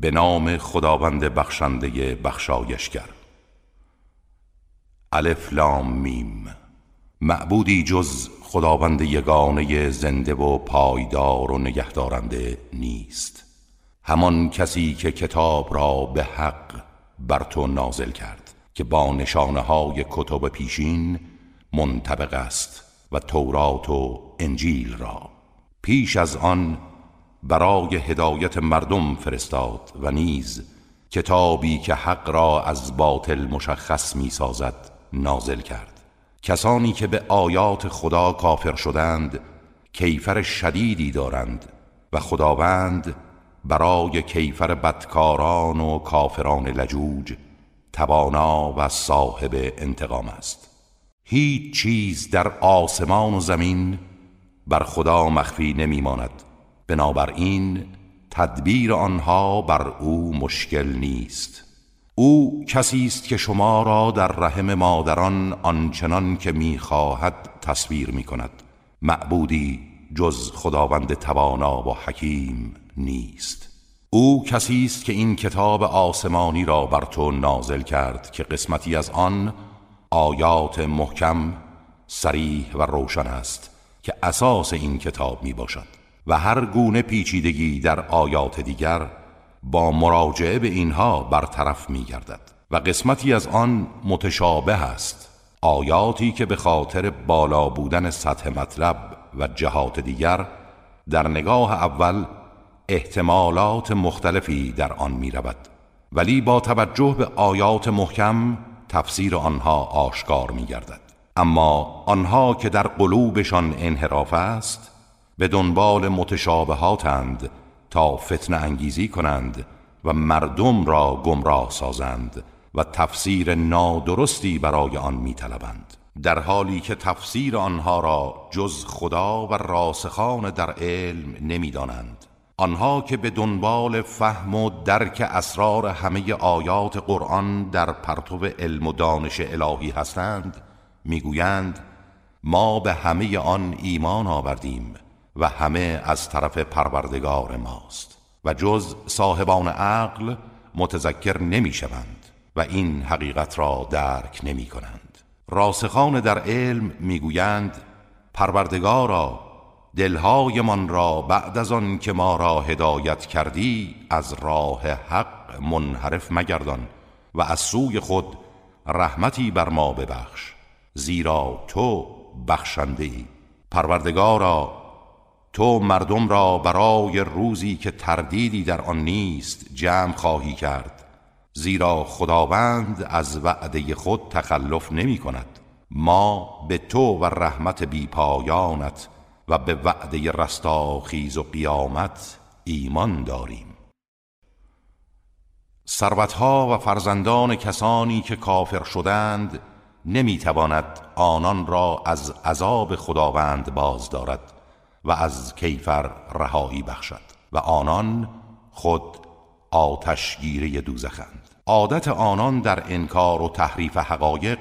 به نام خداوند بخشنده بخشایشگر. الف لام میم. معبودی جز خداوند یگانه زنده و پایدار و نگهدارنده نیست. همان کسی که کتاب را به حق بر تو نازل کرد که با نشانه های کتب پیشین منطبق است و تورات و انجیل را. پیش از آن برای هدایت مردم فرستاد و نیز کتابی که حق را از باطل مشخص می سازد نازل کرد. کسانی که به آیات خدا کافر شدند کیفر شدیدی دارند و خداوند برای کیفر بدکاران و کافران لجوج توانا و صاحب انتقام است. هیچ چیز در آسمان و زمین بر خدا مخفی نمی ماند بنابراین تدبیر آنها بر او مشکل نیست. او کسی است که شما را در رحم مادران آنچنان که می‌خواهد تصویر می کند معبودی جز خداوند توانا و حکیم نیست. او کسی است که این کتاب آسمانی را بر تو نازل کرد که قسمتی از آن آیات محکم سریح و روشن است که اساس این کتاب می باشد و هر گونه پیچیدگی در آیات دیگر با مراجعه به اینها برطرف می گردد و قسمتی از آن متشابه است. آیاتی که به خاطر بالا بودن سطح مطلب و جهات دیگر در نگاه اول احتمالات مختلفی در آن می رود ولی با توجه به آیات محکم تفسیر آنها آشکار می گردد اما آنها که در قلوبشان انحراف است به دنبال متشابهاتند تا فتن انگیزی کنند و مردم را گمراه سازند و تفسیر نادرستی برای آن میطلبند. در حالی که تفسیر آنها را جز خدا و راسخان در علم نمی‌دانند آنها که به دنبال فهم و درک اسرار همه آیات قرآن در پرتو علم و دانش الهی هستند می‌گویند ما به همه آن ایمان آوردیم و همه از طرف پروردگار ماست. و جز صاحبان عقل متذکر نمی‌شوند و این حقیقت را درک نمی کنند راسخان در علم می‌گویند پروردگارا دلهایمان را بعد از آن که ما را هدایت کردی از راه حق منحرف مگردان و از سوی خود رحمتی بر ما ببخش زیرا تو بخشنده ای پروردگارا تو مردم را برای روزی که تردیدی در آن نیست جمع خواهی کرد زیرا خداوند از وعده خود تخلف نمی کند. ما به تو و رحمت بی پایانت و به وعده رستاخیز و قیامت ایمان داریم. ثروتها و فرزندان کسانی که کافر شدند نمی‌تواند آنان را از عذاب خداوند باز دارد. و از کیفر رهایی بخشد و آنان خود آتشگیره دوزخند. عادت آنان در انکار و تحریف حقایق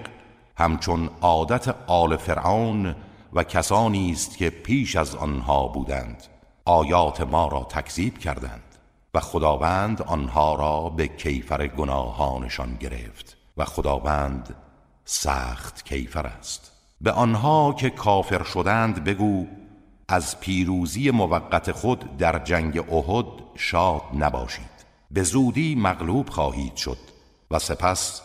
همچون عادت آل فرعون و کسانی است که پیش از آنها بودند آیات ما را تکذیب کردند و خداوند آنها را به کیفر گناهانشان گرفت و خداوند سخت کیفر است. به آنها که کافر شدند بگو از پیروزی موقت خود در جنگ احد شاد نباشید. به زودی مغلوب خواهید شد و سپس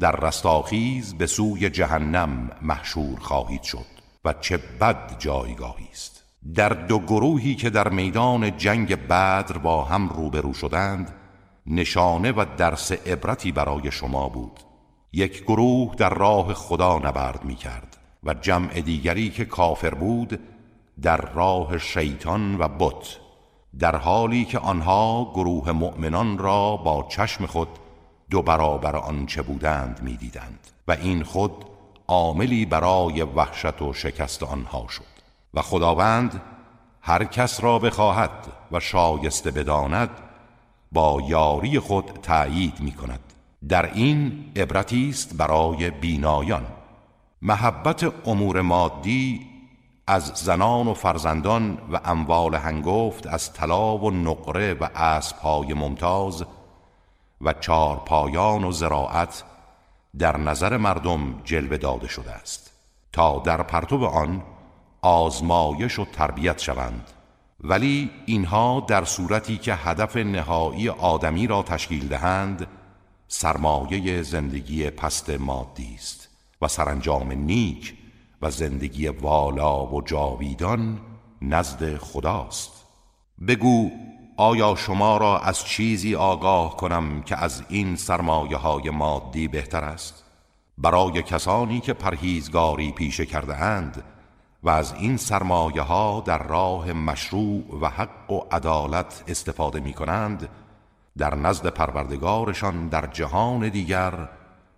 در رستاخیز به سوی جهنم محشور خواهید شد و چه بد جایگاهی است. در دو گروهی که در میدان جنگ بدر با هم روبرو شدند نشانه و درس عبرتی برای شما بود. یک گروه در راه خدا نبرد می کرد و جمع دیگری که کافر بود در راه شیطان و بت در حالی که آنها گروه مؤمنان را با چشم خود دو برابر آنچه بودند می‌دیدند و این خود عاملی برای وحشت و شکست آنها شد. و خداوند هر کس را بخواهد و شایسته بداند با یاری خود تأیید می کند در این عبرتی است برای بینایان. محبت امور مادی از زنان و فرزندان و اموال هنگفت از طلا و نقره و اسبهای ممتاز و چارپایان و زراعت در نظر مردم جلوه داده شده است تا در پرتو آن آزمایش و تربیت شوند. ولی اینها در صورتی که هدف نهایی آدمی را تشکیل دهند سرمایه زندگی پست مادی است و سرانجام نیک و زندگی والا و جاویدان نزد خداست بگو آیا شما را از چیزی آگاه کنم که از این سرمایه های مادی بهتر است؟ برای کسانی که پرهیزگاری پیشه کرده اند و از این سرمایه ها در راه مشروع و حق و عدالت استفاده می کنند در نزد پروردگارشان در جهان دیگر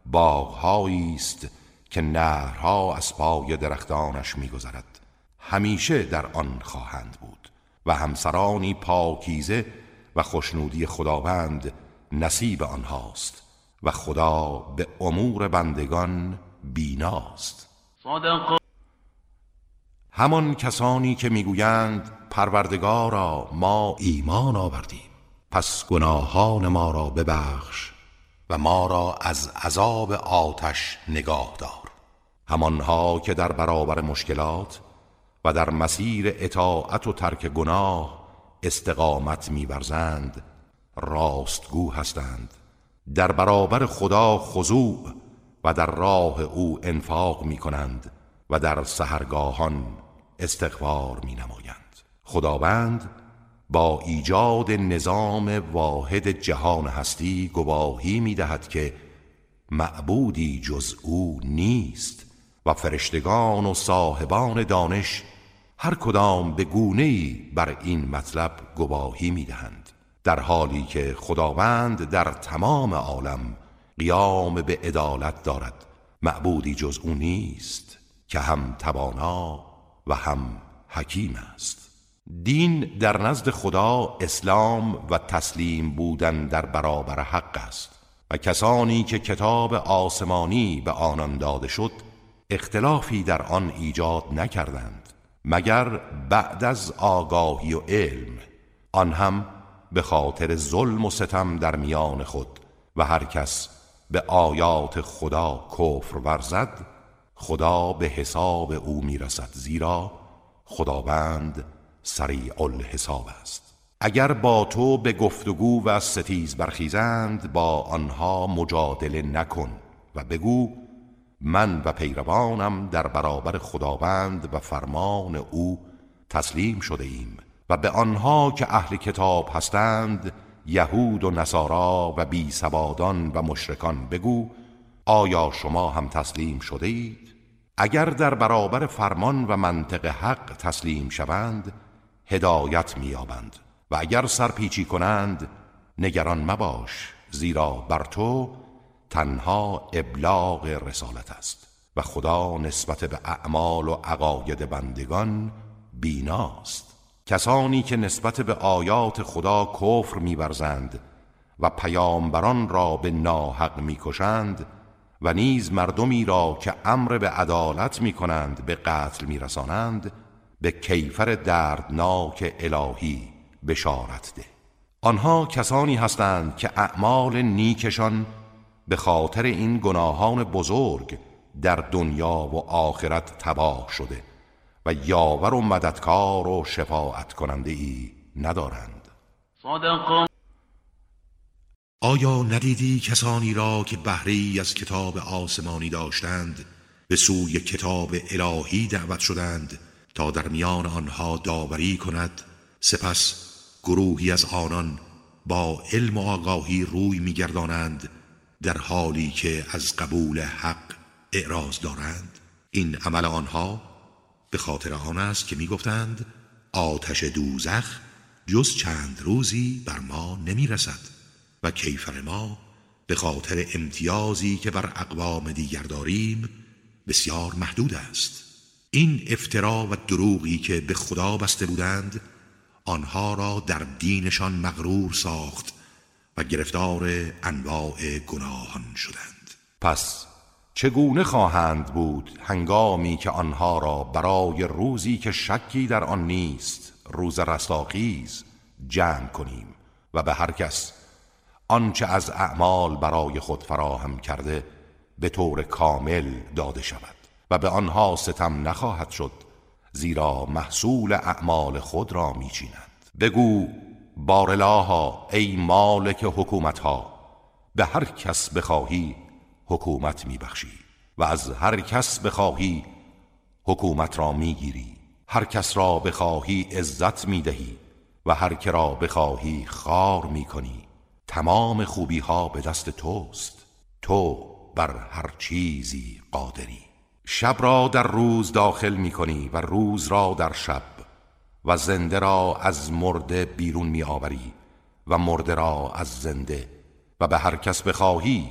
باغهایی است که نهرها از پای درختانش میگذرد. همیشه در آن خواهند بود و همسرانی پاکیزه و خوشنودی خداوند نصیب آنهاست و خدا به امور بندگان بیناست. صدق. همان کسانی که می‌گویند پروردگارا ما ایمان آوردیم پس گناهان ما را ببخش و ما را از عذاب آتش نگاه دار. همانها که در برابر مشکلات و در مسیر اطاعت و ترک گناه استقامت میورزند راستگو هستند. در برابر خدا خضوع و در راه او انفاق می کنند و در سهرگاهان استغفار می نمایند خداوند با ایجاد نظام واحد جهان هستی گواهی می دهد که معبودی جز او نیست. و فرشتگان و صاحبان دانش هر کدام به گونه بر این مطلب گواهی می دهند در حالی که خداوند در تمام عالم قیام به عدالت دارد معبودی جز او نیست که هم توانا و هم حکیم است. دین در نزد خدا اسلام و تسلیم بودن در برابر حق است و کسانی که کتاب آسمانی به آنان داده شد اختلافی در آن ایجاد نکردند مگر بعد از آگاهی و علم. آن هم به خاطر ظلم و ستم در میان خود و هر کس به آیات خدا کفر ورزد خدا به حساب او می‌رسد زیرا خداوند سریع الحساب است. اگر با تو به گفتگو و ستیز برخیزند با آنها مجادله نکن و بگو من و پیروانم در برابر خداوند و فرمان او تسلیم شده ایم و به آنها که اهل کتاب هستند یهود و نصارا و بی سبادان و مشرکان بگو آیا شما هم تسلیم شده اید؟ اگر در برابر فرمان و منطق حق تسلیم شوند هدایت میابند و اگر سرپیچی کنند نگران مباش زیرا بر تو تنها ابلاغ رسالت است و خدا نسبت به اعمال و عقاید بندگان بیناست. کسانی که نسبت به آیات خدا کفر میورزند و پیامبران را به ناحق می‌کشند و نیز مردمی را که امر به عدالت می‌کنند به قتل میرسانند به کیفر دردناک الهی بشارت ده. آنها کسانی هستند که اعمال نیکشان به خاطر این گناهان بزرگ در دنیا و آخرت تباه شده و یاور و مددکار و شفاعت کننده ای ندارند. صدق. آیا ندیدی کسانی را که بهری از کتاب آسمانی داشتند به سوی کتاب الهی دعوت شدند تا در میان آنها داوری کند؟ سپس گروهی از آنان با علم و آگاهی روی میگردانند در حالی که از قبول حق اعراض دارند این عمل آنها به خاطر آن است که می‌گفتند آتش دوزخ جز چند روزی بر ما نمی‌رسد و کیفر ما به خاطر امتیازی که بر اقوام دیگر داریم بسیار محدود است. این افترا و دروغی که به خدا بسته بودند آنها را در دینشان مغرور ساخت و گرفتار انواع گناهان شدند. پس چگونه خواهند بود هنگامی که آنها را برای روزی که شکی در آن نیست روز رستاخیز جمع کنیم و به هر کس آنچه از اعمال برای خود فراهم کرده به طور کامل داده شود و به آنها ستم نخواهد شد زیرا محصول اعمال خود را میچینند. بگو بارلاها ای مالک حکومت ها به هر کس بخواهی حکومت میبخشی و از هر کس بخواهی حکومت را می‌گیری. هر کس را بخواهی عزت می‌دهی و هر که را بخواهی خار می‌کنی. تمام خوبی ها به دست توست. تو بر هر چیزی قادری. شب را در روز داخل می‌کنی و روز را در شب و زنده را از مرده بیرون میآوری و مرده را از زنده و به هر کس بخواهی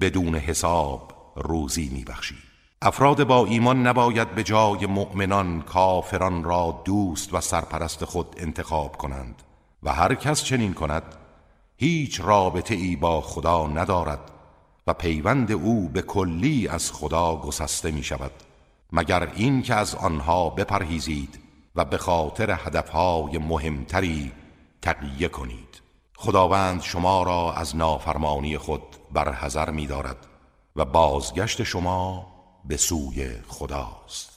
بدون حساب روزی میبخشی. افراد با ایمان نباید به جای مؤمنان کافران را دوست و سرپرست خود انتخاب کنند و هر کس چنین کند هیچ رابطه ای با خدا ندارد و پیوند او به کلی از خدا گسسته می شود مگر این که از آنها بپرهیزید و به خاطر هدفهای مهمتری تقیه کنید. خداوند شما را از نافرمانی خود برحذر می دارد و بازگشت شما به سوی خداست.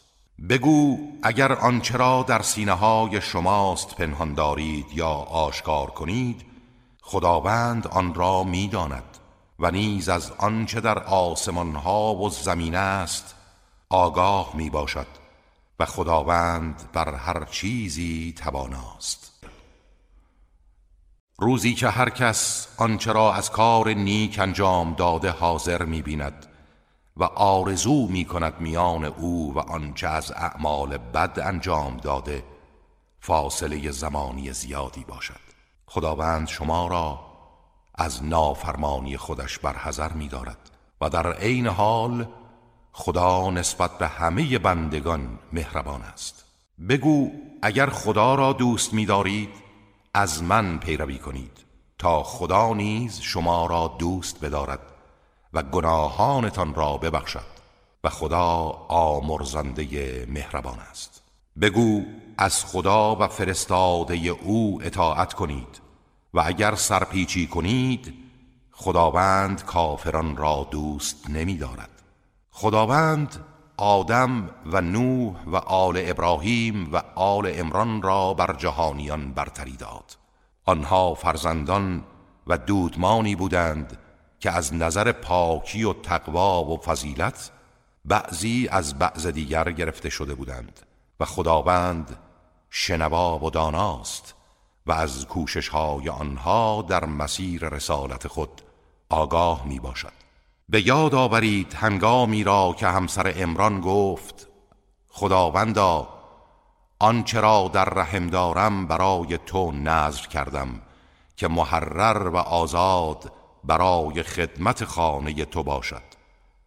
بگو اگر آنچه را در سینه های شماست پنهان دارید یا آشکار کنید خداوند آن را می‌داند و نیز از آنچه در آسمان ها و زمین است آگاه می باشد و خداوند بر هر چیزی تواناست. روزی که هر کس آنچه را از کار نیک انجام داده حاضر می بیند و آرزو می کند میان او و آنچه از اعمال بد انجام داده فاصله زمانی زیادی باشد. خداوند شما را از نافرمانی خودش برحذر می دارد و در عین حال خدا نسبت به همه بندگان مهربان است. بگو اگر خدا را دوست می دارید از من پیروی کنید تا خدا نیز شما را دوست بدارد و گناهانتان را ببخشد و خدا آمرزنده مهربان است. بگو از خدا و فرستاده او اطاعت کنید و اگر سرپیچی کنید خداوند کافران را دوست نمی دارد خداوند آدم و نوح و آل ابراهیم و آل امران را بر جهانیان برتری داد. آنها فرزندان و دودمانی بودند که از نظر پاکی و تقوا و فضیلت بعضی از بعض دیگر گرفته شده بودند و خداوند شنوا و داناست و از کوشش های آنها در مسیر رسالت خود آگاه می باشد به یاد آورید هنگامی را که همسر امران گفت خداوندا آنچه را در رحم دارم برای تو نظر کردم که محرر و آزاد برای خدمت خانه تو باشد.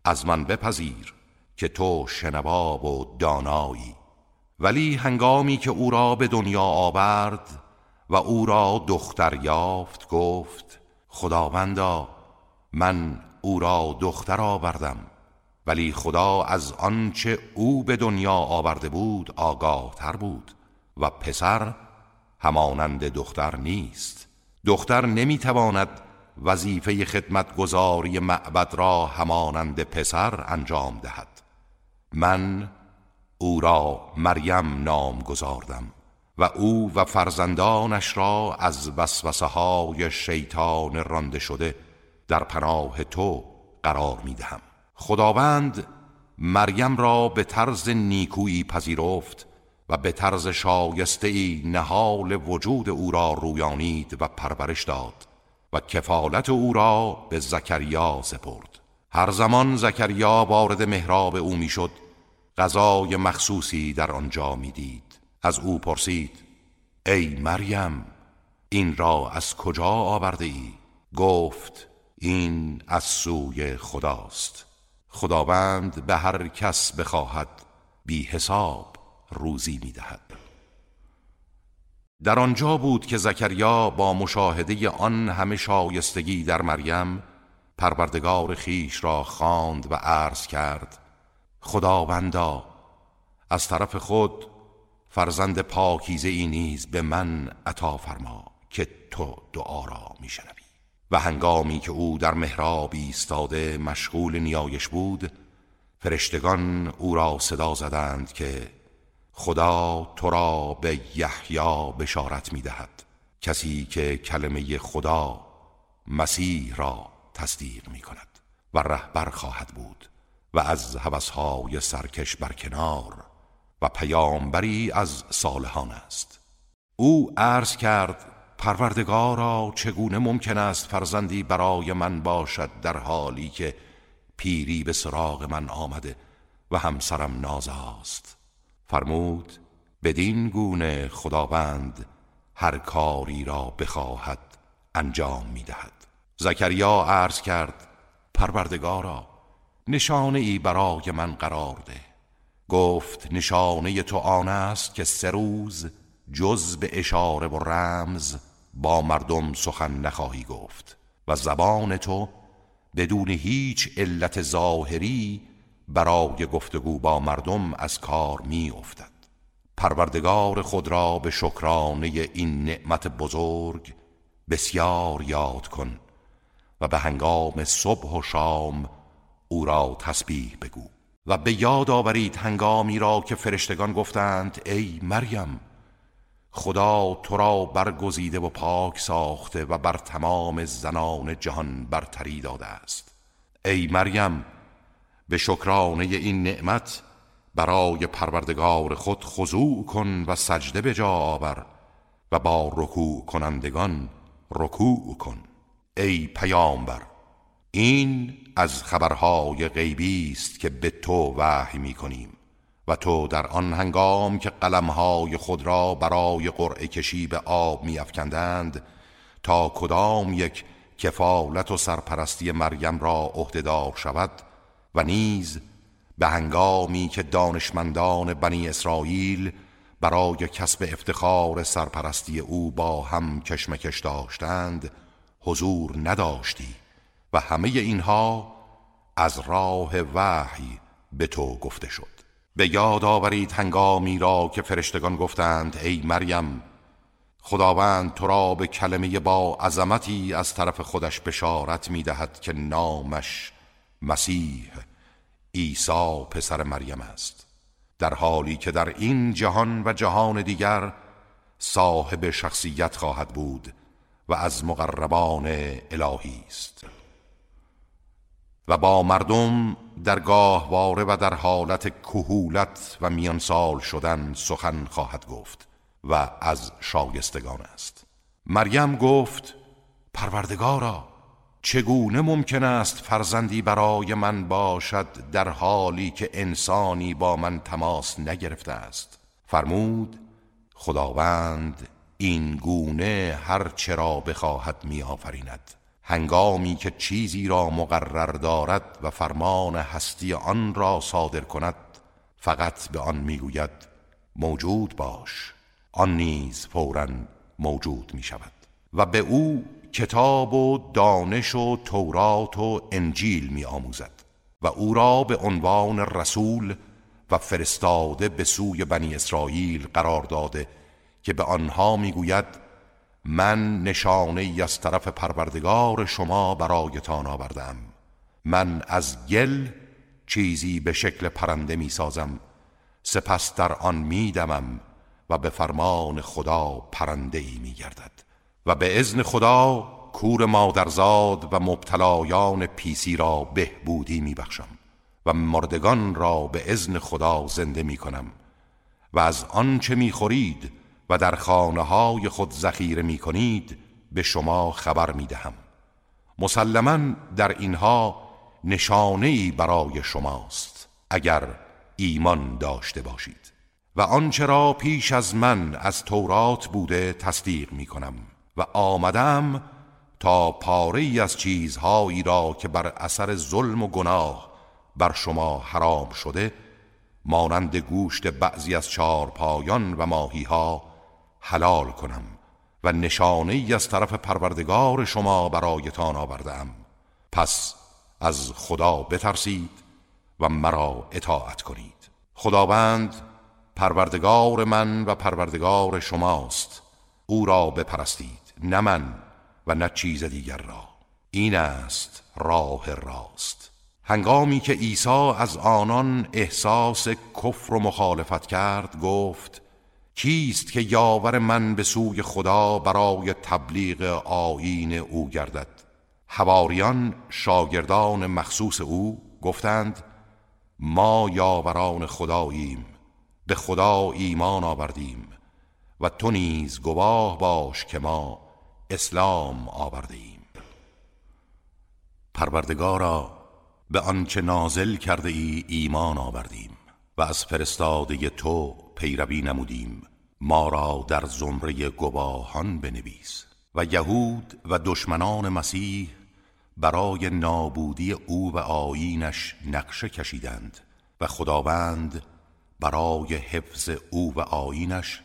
از من بپذیر که تو شنوا و دانایی. ولی هنگامی که او را به دنیا آورد و او را دختر یافت گفت خداوندا من او را دختر آوردم ولی خدا از آنچه او به دنیا آورده بود آگاه تر بود و پسر همانند دختر نیست. دختر نمی‌تواند وظیفه خدمتگزاری معبد را همانند پسر انجام دهد. من او را مریم نام گذاردم و او و فرزندانش را از وسوسه های شیطان رانده شده در پناه تو قرار می دهم خداوند مریم را به طرز نیکویی پذیرفت و به طرز شایسته ای نهال وجود او را رویانید و پرورش داد و کفالت او را به زکریا سپرد. هر زمان زکریا وارد محراب او می‌شد غذای مخصوصی در آنجا می‌دید. از او پرسید ای مریم این را از کجا آورده ای؟ گفت این از سوی خداست. خداوند به هر کس بخواهد بی حساب روزی می‌دهد. در آنجا بود که زکریا با مشاهده آن همه شایستگی در مریم پروردگار خیش را خواند و عرض کرد خداوندا از طرف خود فرزند پاکیزه ای نیز به من عطا فرما که تو دعا را میشنوی. و هنگامی که او در محراب ایستاده مشغول نیایش بود فرشتگان او را صدا زدند که خدا تو را به یحیی بشارت می‌دهد کسی که کلمه خدا مسیح را تصدیق می کند و رهبر خواهد بود و از هوسهای سرکش برکنار و پیامبری از صالحان است. او عرض کرد پروردگارا چگونه ممکن است فرزندی برای من باشد در حالی که پیری به سراغ من آمده و همسرم نازاست؟ فرمود بدین گونه خداوند هر کاری را بخواهد انجام می‌دهد. زکریا عرض کرد پروردگارا نشانه ای برای من قرار ده. گفت نشانه تو آن است که سه روز جز به اشاره و رمز با مردم سخن نخواهی گفت. و زبان تو بدون هیچ علت ظاهری برای گفتگو با مردم از کار می افتد پروردگار خود را به شکرانه این نعمت بزرگ بسیار یاد کن و به هنگام صبح و شام او را تسبیح بگو. و به یاد آورید هنگامی را که فرشتگان گفتند ای مریم خدا تو را برگزیده و پاک ساخته و بر تمام زنان جهان برتری داده است. ای مریم به شکرانه این نعمت برای پروردگار خود خضوع کن و سجده به جا آور و با رکوع کنندگان رکوع کن. ای پیامبر این از خبرهای غیبی است که به تو وحی می کنیم و تو در آن هنگام که قلمهای خود را برای قرعه کشی به آب می افکندند تا کدام یک کفالت و سرپرستی مریم را عهدهدار شود و نیز به هنگامی که دانشمندان بنی اسرائیل برای کسب افتخار سرپرستی او با هم کشمکش داشتند حضور نداشتی و همه اینها از راه وحی به تو گفته شد. به یاد آورید هنگامی را که فرشتگان گفتند ای مریم خداوند تو را به کلمه با عظمتی از طرف خودش بشارت می دهد که نامش مسیح عیسی پسر مریم است. در حالی که در این جهان و جهان دیگر صاحب شخصیت خواهد بود و از مقربان الهی است. و با مردم در گاهواره و در حالت کهولت و میانسال شدن سخن خواهد گفت و از شایستگان است. مریم گفت پروردگارا چگونه ممکن است فرزندی برای من باشد در حالی که انسانی با من تماس نگرفته است؟ فرمود خداوند این گونه هر چرا بخواهد می آفریند هنگامی که چیزی را مقرر دارد و فرمان هستی آن را صادر کند فقط به آن می‌گوید موجود باش. آن نیز فورا موجود می شود و به او کتاب و دانش و تورات و انجیل می آموزد و او را به عنوان رسول و فرستاده به سوی بنی اسرائیل قرار داده که به آنها می‌گوید من نشانه از طرف پروردگار شما برایتان آوردم. من از گل چیزی به شکل پرنده می سازم. سپس در آن می دمم و به فرمان خدا پرنده ای می گردد. و به ازن خدا کور مادرزاد و مبتلایان پیسی را بهبودی می بخشم و مردگان را به ازن خدا زنده می کنم. و از آنچه می خورید و در خانه های خود ذخیره می کنید به شما خبر می دهم مسلما در اینها نشانه ای برای شماست اگر ایمان داشته باشید. و آنچه را پیش از من از تورات بوده تصدیق می کنم و آمدم تا پاره ای از چیزهایی را که بر اثر ظلم و گناه بر شما حرام شده مانند گوشت بعضی از چارپایان و ماهی ها حلال کنم و نشانه ای از طرف پروردگار شما برایتان آوردم. پس از خدا بترسید و مرا اطاعت کنید. خداوند پروردگار من و پروردگار شماست. او را بپرستید نه من و نه چیز دیگر را. این است راه راست. هنگامی که عیسی از آنان احساس کفر و مخالفت کرد گفت کیست که یاور من به سوی خدا برای تبلیغ آیین او گردد؟ حواریان شاگردان مخصوص او گفتند ما یاوران خداییم به خدا ایمان آوردیم و تو نیز گواه باش که ما اسلام آوردیم پروردگارا به آنچه نازل کرده ای ایمان آوردیم و از فرستاده تو پیروی نمودیم. ما را در زمره گواهان بنویس. و یهود و دشمنان مسیح برای نابودی او و آیینش نقشه کشیدند و خداوند برای حفظ او و آیینش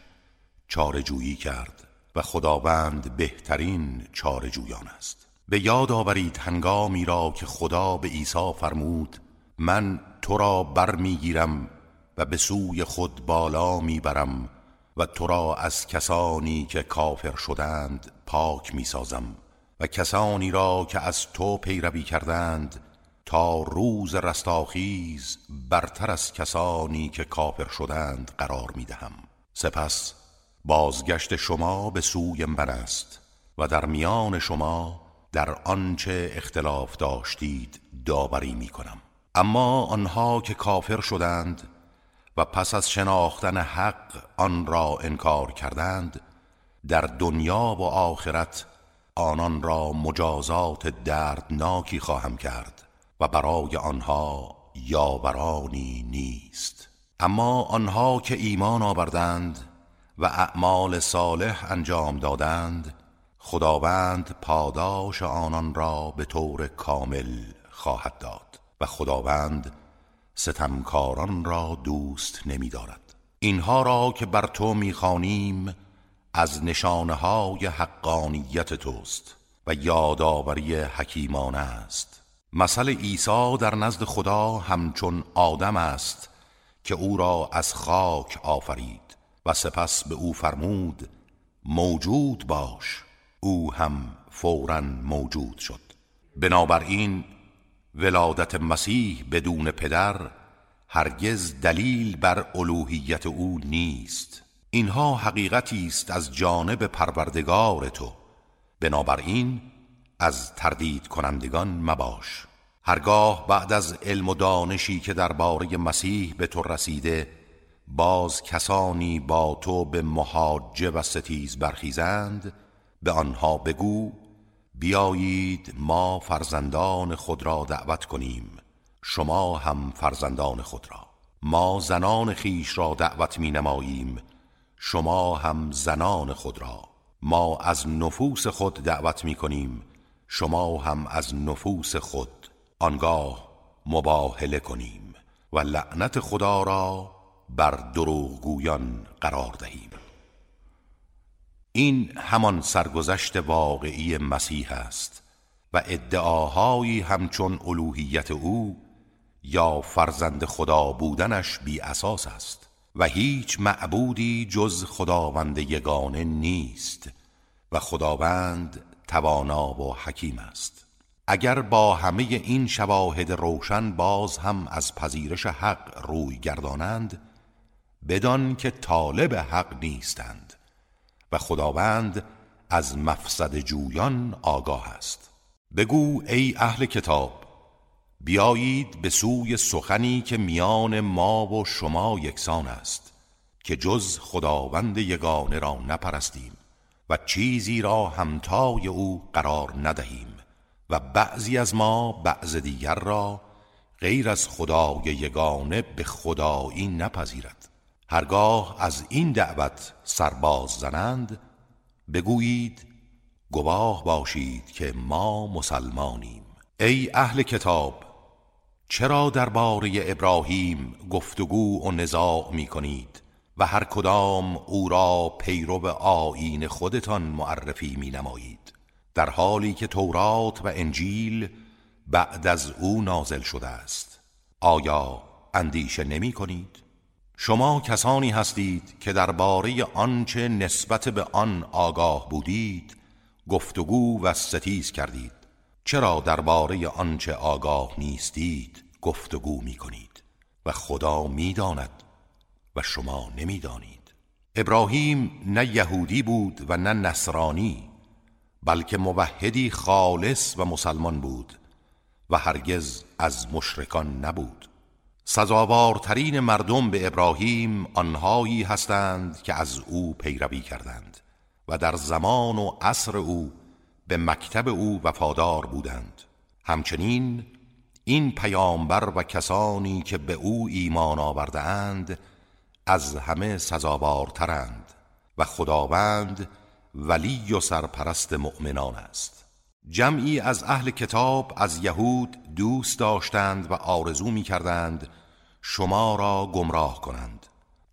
چارجویی کرد و خداوند بهترین چارجویان است. به یاد آورید هنگامی را که خدا به عیسی فرمود من تو را بر می‌گیرم و به سوی خود بالا می‌برم و تو را از کسانی که کافر شدند پاک می‌سازم و کسانی را که از تو پیروی کردند تا روز رستاخیز برتر از کسانی که کافر شدند قرار می‌دهم. سپس بازگشت شما به سوی من است و در میان شما در آنچه اختلاف داشتید داوری می کنم اما آنها که کافر شدند و پس از شناختن حق آن را انکار کردند در دنیا و آخرت آنان را مجازات دردناکی خواهم کرد و برای آنها یاورانی نیست. اما آنها که ایمان آوردند و اعمال صالح انجام دادند خداوند پاداش آنان را به طور کامل خواهد داد و خداوند ستمکاران را دوست نمی دارد اینها را که بر تو می‌خوانیم از نشانه های حقانیت توست و یادآوری حکیمانه است. مثل عیسی در نزد خدا همچون آدم است که او را از خاک آفرید و سپس به او فرمود موجود باش. او هم فورا موجود شد. بنابراین ولادت مسیح بدون پدر هرگز دلیل بر الوهیت او نیست. اینها حقیقتی است از جانب پروردگار تو. بنابراین از تردید کنندگان مباش. هرگاه بعد از علم و دانشی که درباره مسیح به تو رسیده باز کسانی با تو به محاجه و ستیز برخیزند به آنها بگو بیایید ما فرزندان خود را دعوت کنیم شما هم فرزندان خود را. ما زنان خیش را دعوت می نماییم شما هم زنان خود را. ما از نفوس خود دعوت می کنیم شما هم از نفوس خود. آنگاه مباهله کنیم و لعنت خدا را بر دروغگویان قرار دهیم. این همان سرگذشت واقعی مسیح است و ادعاهایی همچون الوهیت او یا فرزند خدا بودنش بی اساس است و هیچ معبودی جز خداوند یگانه نیست و خداوند توانا و حکیم است. اگر با همه این شواهد روشن باز هم از پذیرش حق روی گردانند بدان که طالب حق نیستند. و خداوند از مفسد جویان آگاه است. بگو ای اهل کتاب بیایید به سوی سخنی که میان ما و شما یکسان است که جز خداوند یگانه را نپرستیم و چیزی را همتای او قرار ندهیم و بعضی از ما بعض دیگر را غیر از خدای یگانه به خدایی نپذیرد. هرگاه از این دعوت سرباز زنند بگویید گواه باشید که ما مسلمانیم. ای اهل کتاب چرا درباره ابراهیم گفتگو و نزاع می کنید و هر کدام او را پیرو آیین خودتان معرفی می نمایید در حالی که تورات و انجیل بعد از او نازل شده است. آیا اندیشه نمی کنید؟ شما کسانی هستید که درباره آنچه نسبت به آن آگاه بودید گفتگو و ستیز کردید. چرا درباره آنچه آگاه نیستید گفتگو می کنید و خدا می‌داند و شما نمی‌دانید. ابراهیم نه یهودی بود و نه نصرانی بلکه موحدی خالص و مسلمان بود و هرگز از مشرکان نبود. سزاوارترین مردم به ابراهیم آنهایی هستند که از او پیروی کردند و در زمان و عصر او به مکتب او وفادار بودند. همچنین این پیامبر و کسانی که به او ایمان آورده اند از همه سزاوارترند و خداوند ولی و سرپرست مؤمنان است. جمعی از اهل کتاب از یهود دوست داشتند و آرزو می کردند شما را گمراه کنند.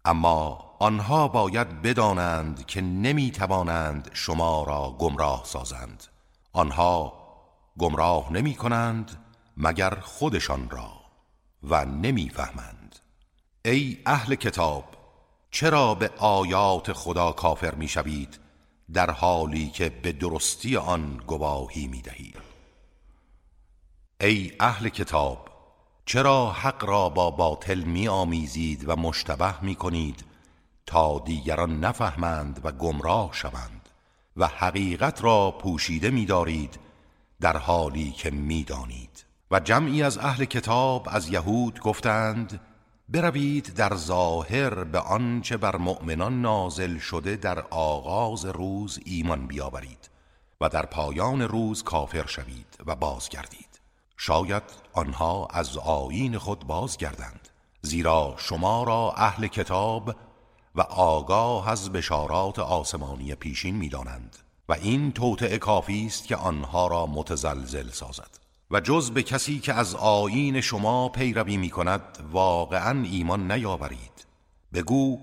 اما آنها باید بدانند که نمی توانند شما را گمراه سازند. آنها گمراه نمی کنند مگر خودشان را و نمی‌فهمند. ای اهل کتاب چرا به آیات خدا کافر می شوید در حالی که به درستی آن گواهی می دهید ای اهل کتاب چرا حق را با باطل می آمیزید و مشتبه می کنید تا دیگران نفهمند و گمراه شوند و حقیقت را پوشیده می دارید در حالی که می دانید و جمعی از اهل کتاب از یهود گفتند بروید در ظاهر به آنچه بر مؤمنان نازل شده در آغاز روز ایمان بیاورید و در پایان روز کافر شوید و بازگردید. شاید آنها از آیین خود بازگردند زیرا شما را اهل کتاب و آگاه از بشارات آسمانی پیشین می‌دانند و این توطعه کافی است که آنها را متزلزل سازد. و جز به کسی که از آیین شما پیروی می کند واقعا ایمان نیاورید. بگو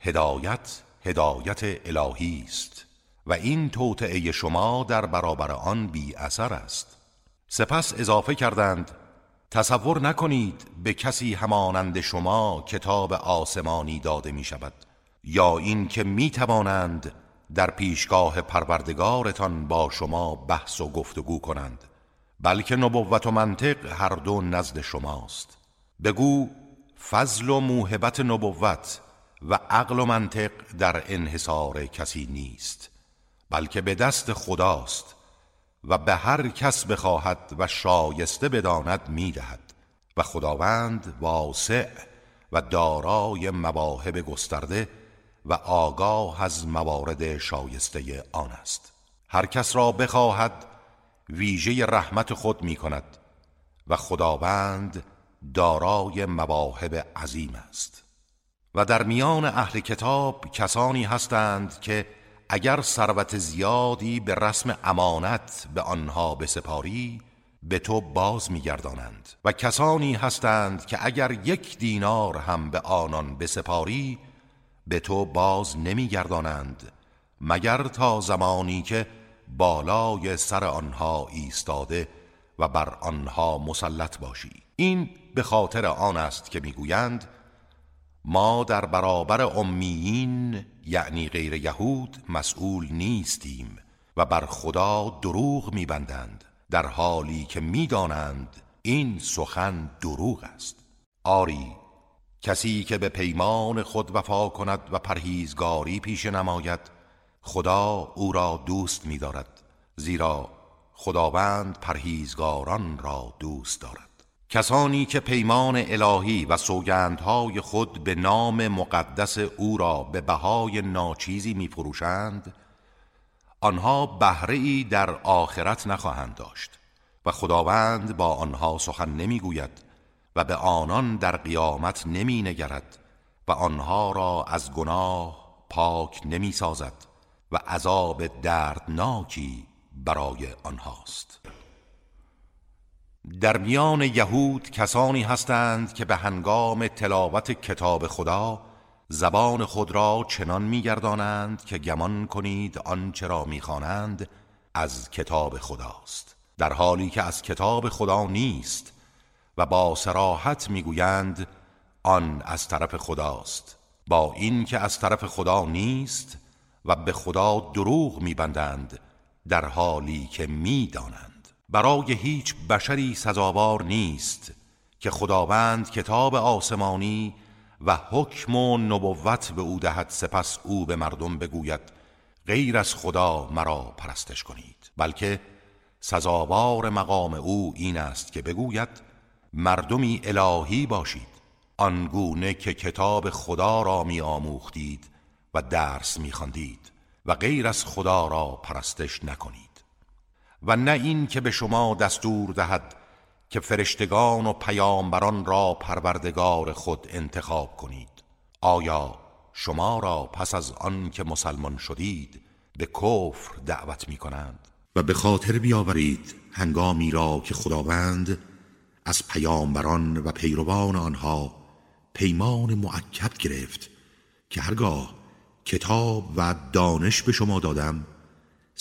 هدایت هدایت الهی است و این توطعه شما در برابر آن بی اثر است. سپس اضافه کردند تصور نکنید به کسی همانند شما کتاب آسمانی داده می شود یا این که می توانند در پیشگاه پروردگارتان با شما بحث و گفتگو کنند بلکه نبوت و منطق هر دو نزد شماست. بگو فضل و موهبت نبوت و عقل و منطق در انحصار کسی نیست بلکه به دست خداست. و به هر کس بخواهد و شایسته بداند می‌دهد و خداوند واسع و دارای مواهب گسترده و آگاه از موارد شایسته آن است. هر کس را بخواهد ویژه رحمت خود می کند و خداوند دارای مواهب عظیم است. و در میان اهل کتاب کسانی هستند که اگر ثروت زیادی به رسم امانت به آنها بسپاری به تو باز میگردانند. و کسانی هستند که اگر یک دینار هم به آنان بسپاری به تو باز نمیگردانند. مگر تا زمانی که بالای سر آنها ایستاده و بر آنها مسلط باشی. این به خاطر آن است که می‌گویند ما در برابر امیین یعنی غیر یهود مسئول نیستیم و بر خدا دروغ میبندند در حالی که می‌دانند این سخن دروغ است. آری کسی که به پیمان خود وفا کند و پرهیزگاری پیش نماید خدا او را دوست می دارد زیرا خداوند پرهیزگاران را دوست دارد. کسانی که پیمان الهی و سوگندهای خود به نام مقدس او را به بهای ناچیزی می فروشند آنها بهره ای در آخرت نخواهند داشت و خداوند با آنها سخن نمی‌گوید و به آنان در قیامت نمی نگرد و آنها را از گناه پاک نمی سازد و عذاب دردناکی برای آنهاست. در میان یهود کسانی هستند که به هنگام تلاوت کتاب خدا زبان خود را چنان میگردانند که گمان کنید آنچه را می‌خوانند از کتاب خداست. در حالی که از کتاب خدا نیست و با سراحت می‌گویند آن از طرف خداست. با این که از طرف خدا نیست و به خدا دروغ میبندند در حالی که می‌دانند. برای هیچ بشری سزاوار نیست که خداوند کتاب آسمانی و حکم و نبوت به او دهد سپس او به مردم بگوید غیر از خدا مرا پرستش کنید. بلکه سزاوار مقام او این است که بگوید مردمی الهی باشید آنگونه که کتاب خدا را می آموختید و درس می خواندید و غیر از خدا را پرستش نکنید. و نه این که به شما دستور دهد که فرشتگان و پیامبران را پروردگار خود انتخاب کنید. آیا شما را پس از آن که مسلمان شدید به کفر دعوت می کنند؟ و به خاطر بیاورید هنگامی را که خداوند از پیامبران و پیروان آنها پیمان معکد گرفت که هرگاه کتاب و دانش به شما دادم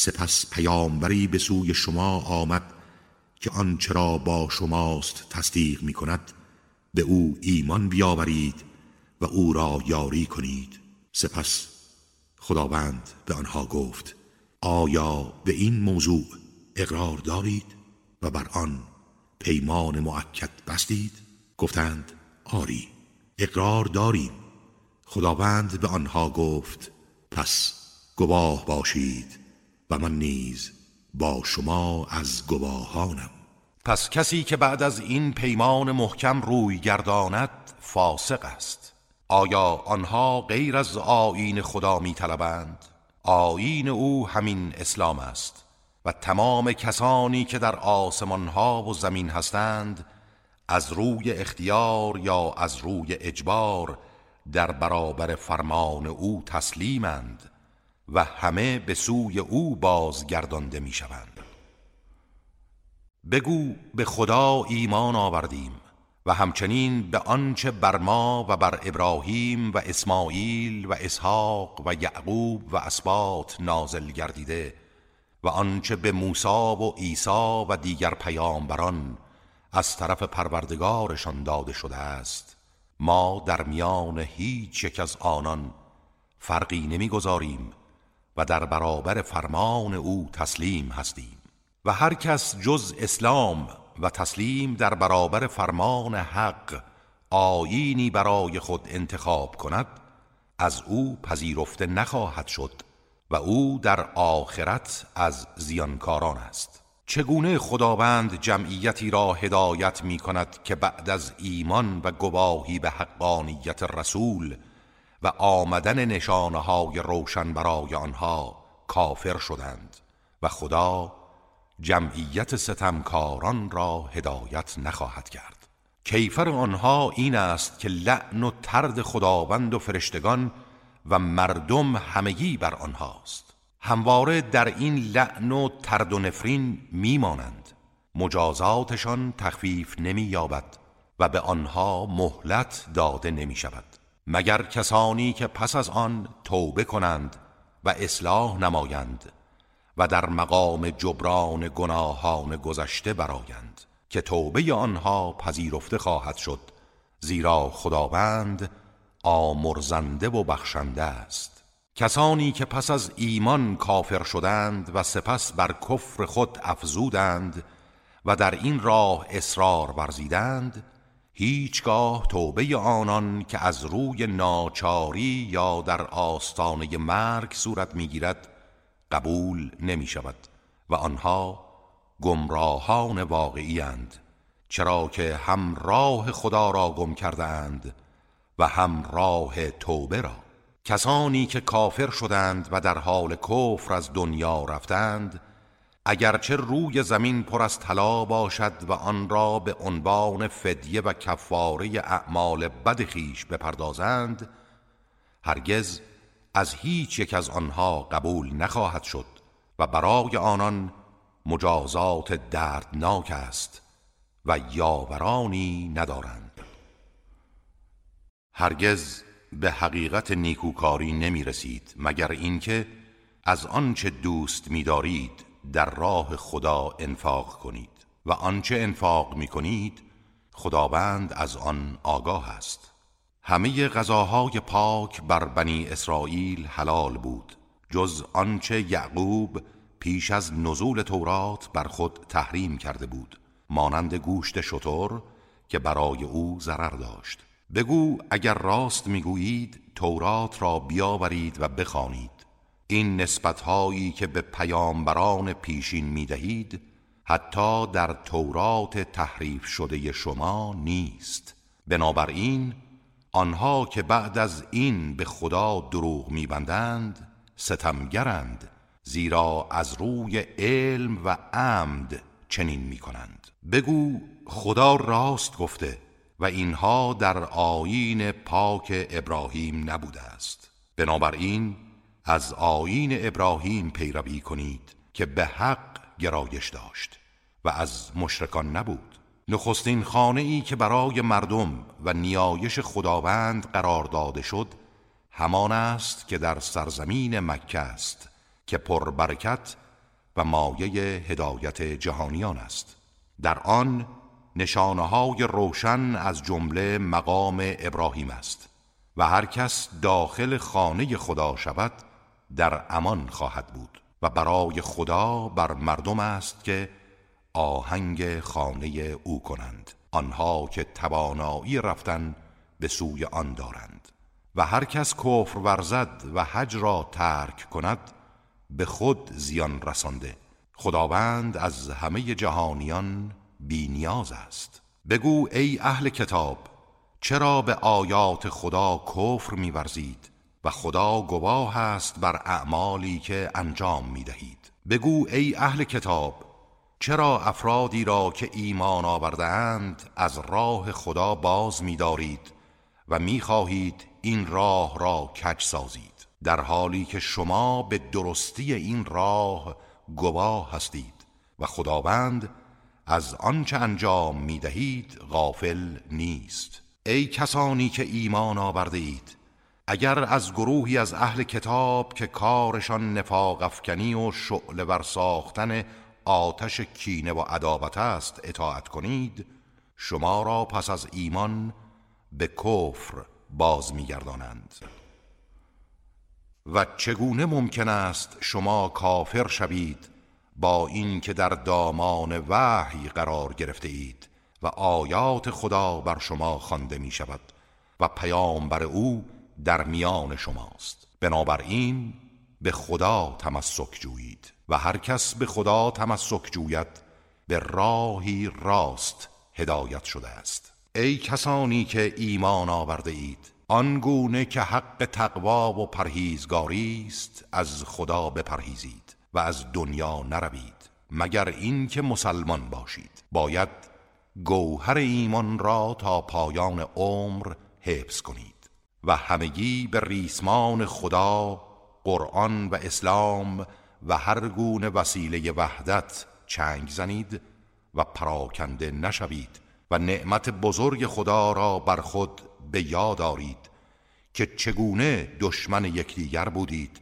سپس پیامبری به سوی شما آمد که آنچه را با شماست تصدیق می کند به او ایمان بیاورید و او را یاری کنید. سپس خداوند به آنها گفت آیا به این موضوع اقرار دارید و بر آن پیمان معکد بستید؟ گفتند آری اقرار داریم. خداوند به آنها گفت پس گواه باشید. و من نیز با شما از گواهانم. پس کسی که بعد از این پیمان محکم روی گرداند فاسق است. آیا آنها غیر از آیین خدا می طلبند؟ آیین او همین اسلام است و تمام کسانی که در آسمان ها و زمین هستند از روی اختیار یا از روی اجبار در برابر فرمان او تسلیمند. و همه به سوی او بازگردانده می شوند بگو به خدا ایمان آوردیم و همچنین به آنچه بر ما و بر ابراهیم و اسماعیل و اسحاق و یعقوب و اسبات نازل گردیده و آنچه به موسی و عیسی و دیگر پیامبران از طرف پروردگارشان داده شده است ما در میان هیچ یک از آنان فرقی نمی‌گذاریم و در برابر فرمان او تسلیم هستیم. و هر کس جز اسلام و تسلیم در برابر فرمان حق آیینی برای خود انتخاب کند از او پذیرفته نخواهد شد و او در آخرت از زیانکاران است. چگونه خداوند جمعیتی را هدایت می کند که بعد از ایمان و گواهی به حقانیت رسول و آمدن نشانه های روشن برای آنها کافر شدند و خدا جمعیت ستمکاران را هدایت نخواهد کرد. کیفر آنها این است که لعن و ترد خداوند و فرشتگان و مردم همگی بر آنهاست. همواره در این لعن و ترد و نفرین میمانند. مجازاتشان تخفیف نمی یابد و به آنها مهلت داده نمی شود مگر کسانی که پس از آن توبه کنند و اصلاح نمایند و در مقام جبران گناهان گذشته برایند که توبه آنها پذیرفته خواهد شد زیرا خداوند آمرزنده و بخشنده است. کسانی که پس از ایمان کافر شدند و سپس بر کفر خود افزودند و در این راه اصرار ورزیدند هیچگاه توبه آنان که از روی ناچاری یا در آستانه مرگ صورت می‌گیرد قبول نمی شود و آنها گمراهان واقعی اند چرا که هم راه خدا را گم کرده اند و هم راه توبه را. کسانی که کافر شدند و در حال کفر از دنیا رفتند اگرچه روی زمین پر از طلا باشد و آن را به عنوان فدیه و کفاره اعمال بد خیش بپردازند هرگز از هیچ یک از آنها قبول نخواهد شد و برای آنان مجازات دردناک است و یاورانی ندارند. هرگز به حقیقت نیکوکاری نمی رسید مگر اینکه از آنچه دوست می‌دارید در راه خدا انفاق کنید و آنچه انفاق می کنید خداوند از آن آگاه است. همه غذاهای پاک بر بنی اسرائیل حلال بود جز آنچه یعقوب پیش از نزول تورات بر خود تحریم کرده بود مانند گوشت شتر که برای او ضرر داشت. بگو اگر راست می‌گویید تورات را بیاورید و بخوانید. این نسبتهایی که به پیامبران پیشین می‌دهید حتی در تورات تحریف شده شما نیست. بنابراین آنها که بعد از این به خدا دروغ میبندند ستمگرند زیرا از روی علم و عمد چنین می‌کنند. بگو خدا راست گفته و اینها در آیین پاک ابراهیم نبوده است. بنابراین از آیین ابراهیم پیروی کنید که به حق گرایش داشت و از مشرکان نبود. نخستین خانه ای که برای مردم و نیایش خداوند قرار داده شد همان است که در سرزمین مکه است که پربرکت و مایه هدایت جهانیان است. در آن نشانه های روشن از جمله مقام ابراهیم است و هر کس داخل خانه خدا شود در امان خواهد بود و برای خدا بر مردم است که آهنگ خانه او کنند. آنها که توانایی رفتن به سوی آن دارند. و هر کس کفر ورزد و حج را ترک کند به خود زیان رسانده. خداوند از همه جهانیان بینیاز است. بگو ای اهل کتاب چرا به آیات خدا کفر میورزید؟ و خدا گواه است بر اعمالی که انجام می‌دهید. بگو ای اهل کتاب چرا افرادی را که ایمان آوردهاند از راه خدا باز می‌دارید و می‌خواهید این راه را کج سازید؟ در حالی که شما به درستی این راه گواه هستید و خداوند از آنچه انجام می‌دهید غافل نیست. ای کسانی که ایمان آورده اید اگر از گروهی از اهل کتاب که کارشان نفاق افکنی و شعله ور ساختن آتش کینه و عداوت است اطاعت کنید شما را پس از ایمان به کفر باز میگردانند. و چگونه ممکن است شما کافر شوید با اینکه در دامان وحی قرار گرفته اید و آیات خدا بر شما خوانده می شود و پیامبر او در میان شماست. بنابراین به خدا تمسک جویید و هر کس به خدا تمسک جوید به راهی راست هدایت شده است. ای کسانی که ایمان آورده اید آنگونه که حق تقوا و پرهیزگاری است از خدا بپرهیزید و از دنیا نروید. مگر این که مسلمان باشید. باید گوهر ایمان را تا پایان عمر حفظ کنید. و همگی به ریسمان خدا قرآن و اسلام و هر گونه وسیله وحدت چنگ زنید و پراکنده نشوید و نعمت بزرگ خدا را بر خود به یاد آرید که چگونه دشمن یکدیگر بودید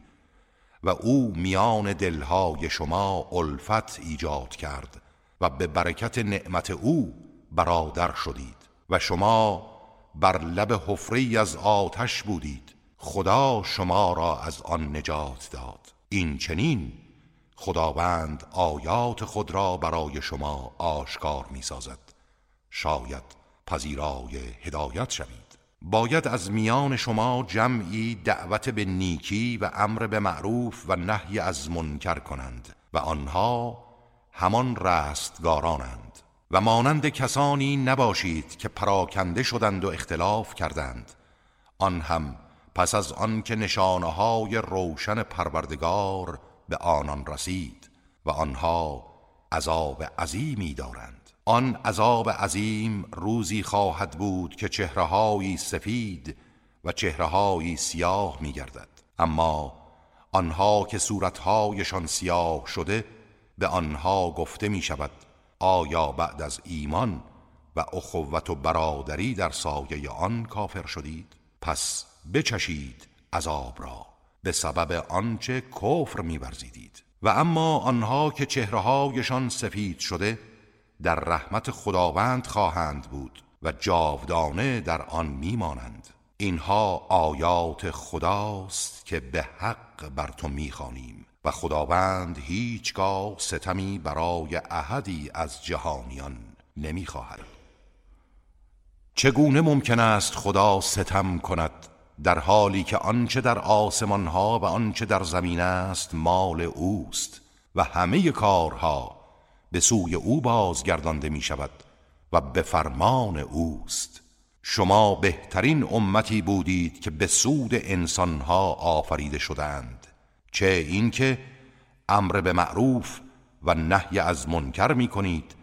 و او میان دلهای شما الفت ایجاد کرد و به برکت نعمت او برادر شدید و شما بر لب حفری از آتش بودید. خدا شما را از آن نجات داد. این چنین خداوند آیات خود را برای شما آشکار می سازد شاید پذیرای هدایت شوید. باید از میان شما جمعی دعوت به نیکی و امر به معروف و نهی از منکر کنند و آنها همان رستگارانند. و مانند کسانی نباشید که پراکنده شدند و اختلاف کردند. آن هم پس از آن که نشانه های روشن پروردگار به آنان رسید و آنها عذاب عظیمی دارند. آن عذاب عظیم روزی خواهد بود که چهرههایی سفید و چهرههایی سیاه می گردد اما آنها که صورتهایشان سیاه شده به آنها گفته می شود آیا بعد از ایمان و اخوت و برادری در سایه آن کافر شدید؟ پس بچشید عذاب را به سبب آنچه کفر میورزیدید. و اما آنها که چهرههایشان سفید شده در رحمت خداوند خواهند بود و جاودانه در آن میمانند. اینها آیات خداست که به حق بر تو می‌خوانیم. و خداوند هیچگاه ستمی برای احدی از جهانیان نمی‌خواهد. چگونه ممکن است خدا ستم کند در حالی که آنچه در آسمان ها و آنچه در زمین است مال اوست و همه کارها به سوی او بازگردانده می شود و به فرمان اوست. شما بهترین امتی بودید که به سود انسانها آفریده شدند چه اینکه امر به معروف و نهی از منکر می کنید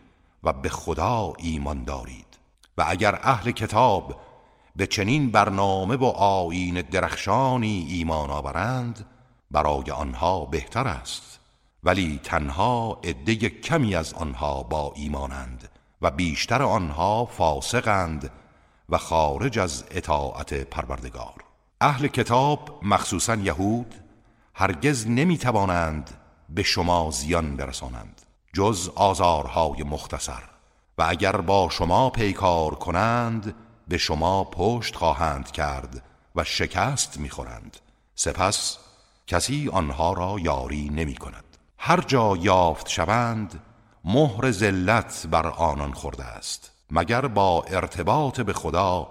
و به خدا ایمان دارید. و اگر اهل کتاب به چنین برنامه و آیین درخشانی ایمان آورند برای آنها بهتر است. ولی تنها عده کمی از آنها با ایمانند و بیشتر آنها فاسقند و خارج از اطاعت پروردگار. اهل کتاب مخصوصا یهود هرگز نمی توانند به شما زیان برسانند جز آزارهای مختصر. و اگر با شما پیکار کنند به شما پشت خواهند کرد و شکست می‌خورند. سپس کسی آنها را یاری نمی کند هر جا یافت شوند مهر ذلت بر آنان خورده است مگر با ارتباط به خدا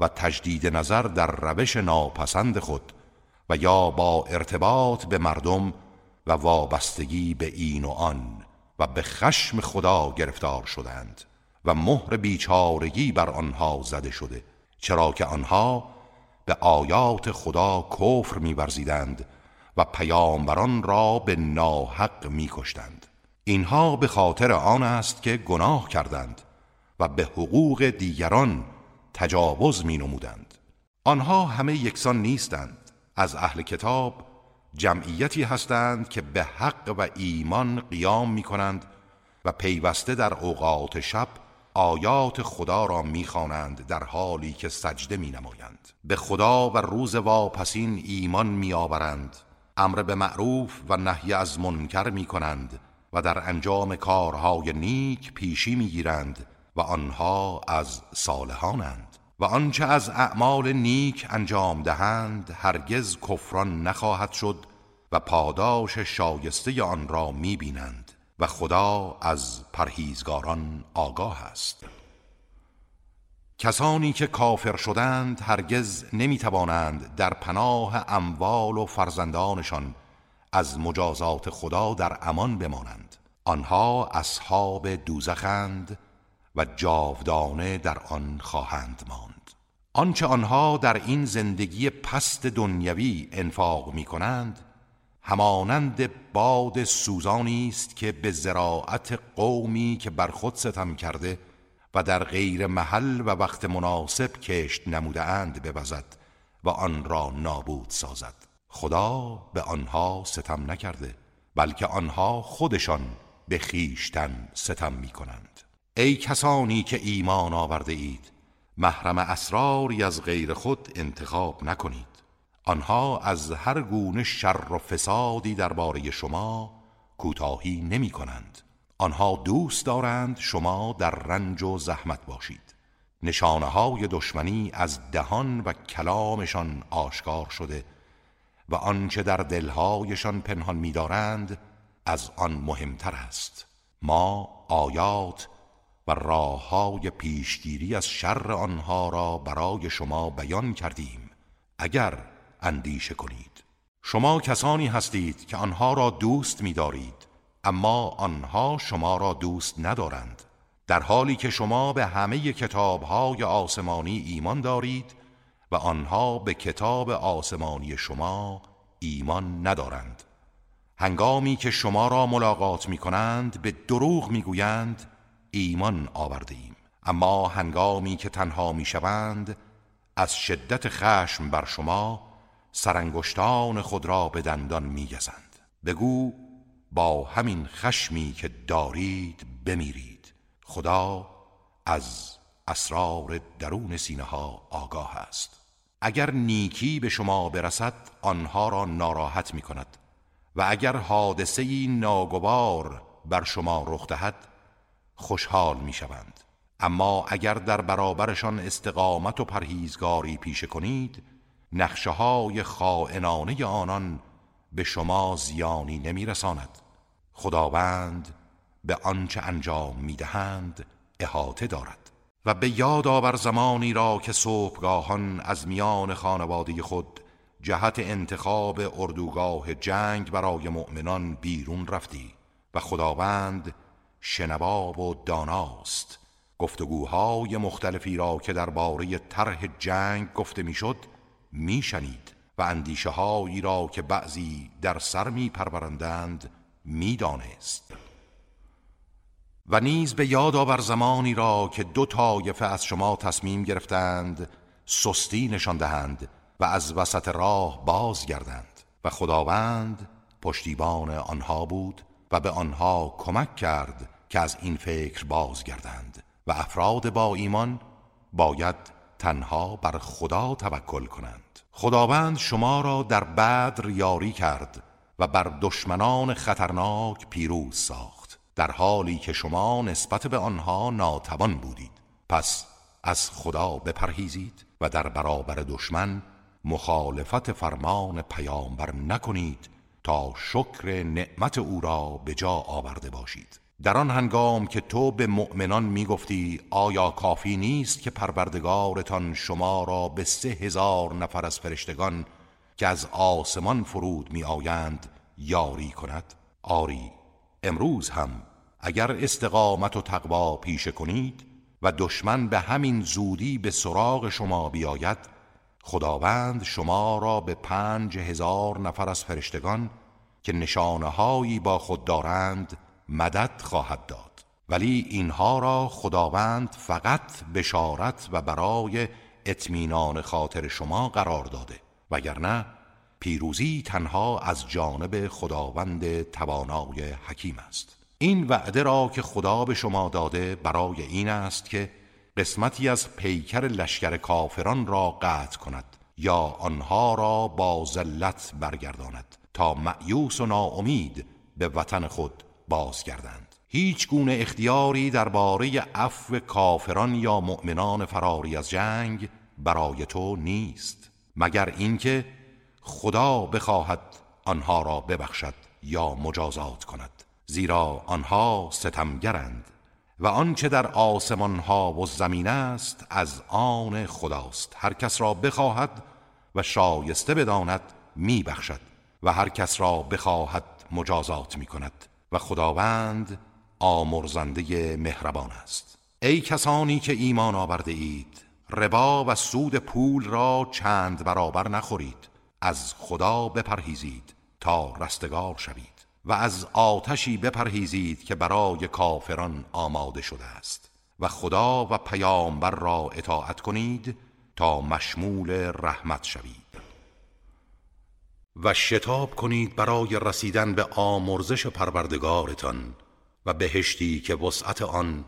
و تجدید نظر در روش ناپسند خود و یا با ارتباط به مردم و وابستگی به این و آن و به خشم خدا گرفتار شدند و مهر بیچارگی بر آنها زده شده چرا که آنها به آیات خدا کفر میورزیدند و پیامبران را به ناحق میکشتند اینها به خاطر آن است که گناه کردند و به حقوق دیگران تجاوز می نمودند. آنها همه یکسان نیستند از اهل کتاب جمعیتی هستند که به حق و ایمان قیام می کنند و پیوسته در اوقات شب آیات خدا را می‌خوانند در حالی که سجده می نمایند به خدا و روز واپسین ایمان می آورند امر به معروف و نهی از منکر می کنند و در انجام کارهای نیک پیشی می گیرند و آنها از صالحانند. و آنچه از اعمال نیک انجام دهند هرگز کفران نخواهد شد و پاداش شایسته آن را می بینند و خدا از پرهیزگاران آگاه است. کسانی که کافر شدند هرگز نمی توانند در پناه اموال و فرزندانشان از مجازات خدا در امان بمانند. آنها اصحاب دوزخند و جاودانه در آن خواهند ماند. آنچه آنها در این زندگی پست دنیوی انفاق می کنند همانند باد سوزانی است که به زراعت قومی که بر خود ستم کرده و در غیر محل و وقت مناسب کشت نموده اند ببزد و آن را نابود سازد. خدا به آنها ستم نکرده بلکه آنها خودشان به خیشتن ستم می کنند ای کسانی که ایمان آورده اید محرم اسراری از غیر خود انتخاب نکنید. آنها از هر گونه شر و فسادی درباره شما کوتاهی نمی کنند. آنها دوست دارند شما در رنج و زحمت باشید. نشانه های دشمنی از دهان و کلامشان آشکار شده و آنچه در دلهایشان پنهان می‌دارند از آن مهمتر است. ما آیات و راه های پیشگیری از شر آنها را برای شما بیان کردیم اگر اندیشه کنید. شما کسانی هستید که آنها را دوست می‌دارید اما آنها شما را دوست ندارند. در حالی که شما به همه کتابهای آسمانی ایمان دارید و آنها به کتاب آسمانی شما ایمان ندارند. هنگامی که شما را ملاقات می کنند به دروغ می گویند ایمان آورده ایم اما هنگامی که تنها می شوند از شدت خشم بر شما سرانگشتان خود را به دندان می گزند. بگو با همین خشمی که دارید بمیرید. خدا از اسرار درون سینه ها آگاه است. اگر نیکی به شما برسد آنها را ناراحت می کند و اگر حادثه ناگوار بر شما رخ دهد خوشحال می شوند اما اگر در برابرشان استقامت و پرهیزگاری پیشه کنید نقشه های خائنانه آنان به شما زیانی نمی رساند خداوند به آنچه انجام می دهند احاطه دارد. و به یاد آور زمانی را که صبحگاهان از میان خانواده خود جهت انتخاب اردوگاه جنگ برای مؤمنان بیرون رفتی و خداوند شنواب و داناست. گفتگوهای مختلفی را که درباره طرح جنگ گفته می‌شد میشنید و اندیشه هایی را که بعضی در سر می پرورندند می‌دانست. و نیز به یاد آور زمانی را که دو طایفه از شما تصمیم گرفتند سستی نشان دهند و از وسط راه بازگردند و خداوند پشتیبان آنها بود و به آنها کمک کرد که از این فکر بازگردند و افراد با ایمان باید تنها بر خدا توکل کنند. خداوند شما را در بدر یاری کرد و بر دشمنان خطرناک پیروز ساخت. در حالی که شما نسبت به آنها ناتوان بودید. پس از خدا بپرهیزید و در برابر دشمن مخالفت فرمان پیامبر نکنید تا شکر نعمت او را به جا آورده باشید. در آن هنگام که تو به مؤمنان می‌گفتی آیا کافی نیست که پروردگارتان شما را به سه هزار نفر از فرشتگان که از آسمان فرود می آیند یاری کند؟ آری امروز هم اگر استقامت و تقوا پیشه کنید و دشمن به همین زودی به سراغ شما بیاید خداوند شما را به پنج هزار نفر از فرشتگان که نشانه هایی با خود دارند مدد خواهد داد. ولی اینها را خداوند فقط بشارت و برای اطمینان خاطر شما قرار داده. وگرنه پیروزی تنها از جانب خداوند توانای حکیم است. این وعده را که خدا به شما داده برای این است که قسمتی از پیکر لشکر کافران را قطع کند یا آنها را با ذلت برگرداند تا معیوس و ناامید به وطن خود بازگردند. هیچ گونه اختیاری درباره عفو کافران یا مؤمنان فراری از جنگ برای تو نیست مگر اینکه خدا بخواهد آنها را ببخشد یا مجازات کند. زیرا آنها ستمگرند و آنچه در آسمان ها و زمین است از آن خداست. هر کس را بخواهد و شایسته بداند میبخشد و هر کس را بخواهد مجازات می کند و خداوند آمرزنده مهربان است. ای کسانی که ایمان آورده اید ربا و سود پول را چند برابر نخورید. از خدا بپرهیزید تا رستگار شوید و از آتشی بپرهیزید که برای کافران آماده شده است. و خدا و پیامبر را اطاعت کنید تا مشمول رحمت شوید. و شتاب کنید برای رسیدن به آمرزش پروردگارتان و بهشتی که وسعت آن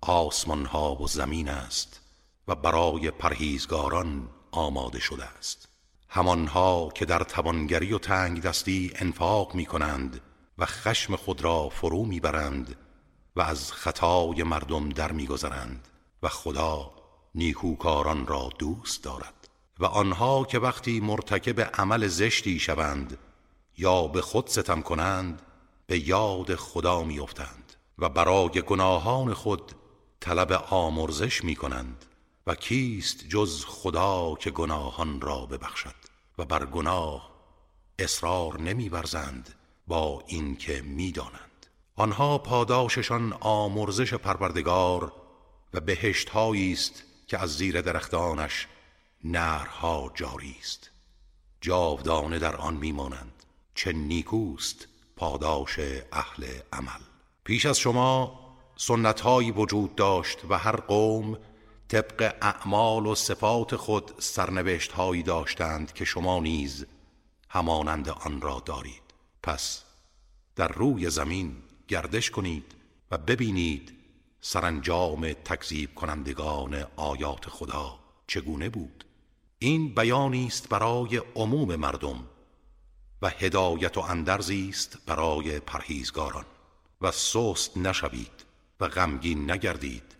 آسمان ها و زمین است و برای پرهیزگاران آماده شده است. همانها که در توانگری و تنگ دستی انفاق می کنند و خشم خود را فرو می‌برند و از خطای مردم در میگذرند و خدا نیکوکاران را دوست دارد. و آنها که وقتی مرتکب عمل زشتی شوند یا به خود ستم کنند به یاد خدا میافتند و برای گناهان خود طلب آمرزش می کنند و کیست جز خدا که گناهان را ببخشد و بر گناه اصرار نمیورزند با اینکه می‌دانند. آنها پاداششان آمرزش پروردگار و بهشت است که از زیر درختانش نرها جاری است. جاودانه در آن میمانند چه نیکوست پاداش اهل عمل. پیش از شما سنتهایی وجود داشت و هر قوم طبق اعمال و صفات خود سرنوشت هایی داشتند که شما نیز همانند آن را دارید. پس در روی زمین گردش کنید و ببینید سرانجام تکذیب کنندگان آیات خدا چگونه بود. این بیانی است برای عموم مردم و هدایت و اندرزی است برای پرهیزگاران. و سست نشوید و غمگین نگردید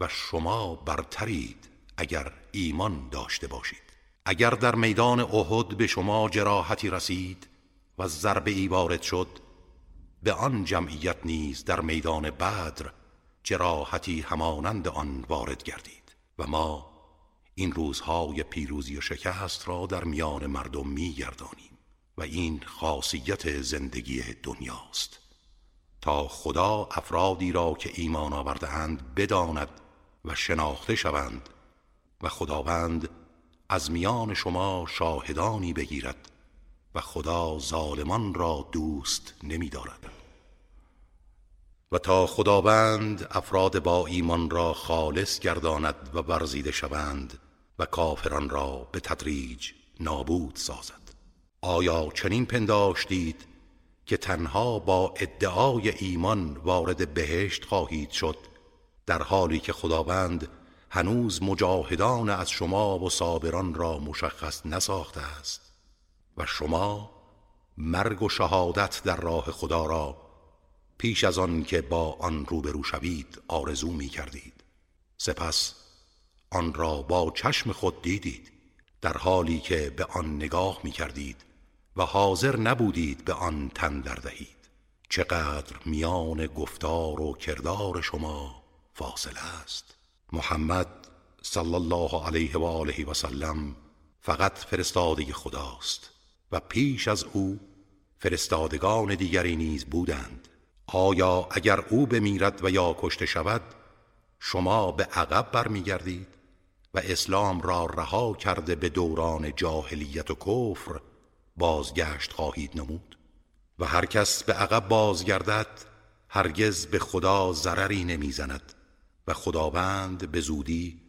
و شما برترید اگر ایمان داشته باشید. اگر در میدان احد به شما جراحتی رسید و ضربه ای وارد شد به آن جمعیت نیز در میدان بدر جراحتی همانند آن وارد گردید و ما این روزهای پیروزی و شکست را در میان مردم میگردانیم و این خاصیت زندگی دنیاست تا خدا افرادی را که ایمان آوردهاند بداند و شناخته شوند و خداوند از میان شما شاهدانی بگیرد و خدا ظالمان را دوست نمی دارد. و تا خداوند افراد با ایمان را خالص گرداند و برزیده شوند و کافران را به تدریج نابود سازد. آیا چنین پنداشتید که تنها با ادعای ایمان وارد بهشت خواهید شد در حالی که خداوند هنوز مجاهدان از شما و صابران را مشخص نساخته است و شما مرگ و شهادت در راه خدا را پیش از آن که با آن روبرو شوید آرزو می کردید سپس آن را با چشم خود دیدید در حالی که به آن نگاه می کردید و حاضر نبودید به آن تن دهید. چقدر میان گفتار و کردار شما فاصله است. محمد صلی الله علیه و آله و سلم فقط فرستاده خداست و پیش از او فرستادگان دیگری نیز بودند. آیا اگر او بمیرد و یا کشته شود شما به عقب برمیگردید؟ و اسلام را رها کرده به دوران جاهلیت و کفر بازگشت خواهید نمود. و هر کس به عقب بازگردد هرگز به خدا ضرری نمی‌زند. و خداوند به زودی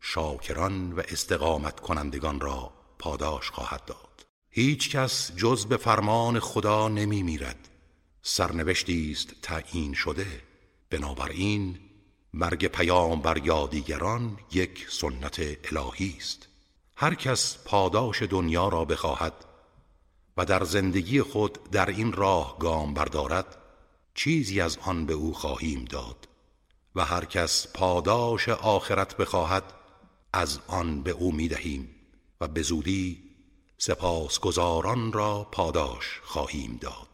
شاکران و استقامت کنندگان را پاداش خواهد داد. هیچ کس جز به فرمان خدا نمی میرد سرنوشتی است تعیین شده. بنابراین مرگ پیامبر یا دیگران یک سنت الهی است. هر کس پاداش دنیا را بخواهد و در زندگی خود در این راه گام بردارد چیزی از آن به او خواهیم داد. و هر کس پاداش آخرت بخواهد از آن به او می دهیم و به زودی سپاسگزاران را پاداش خواهیم داد.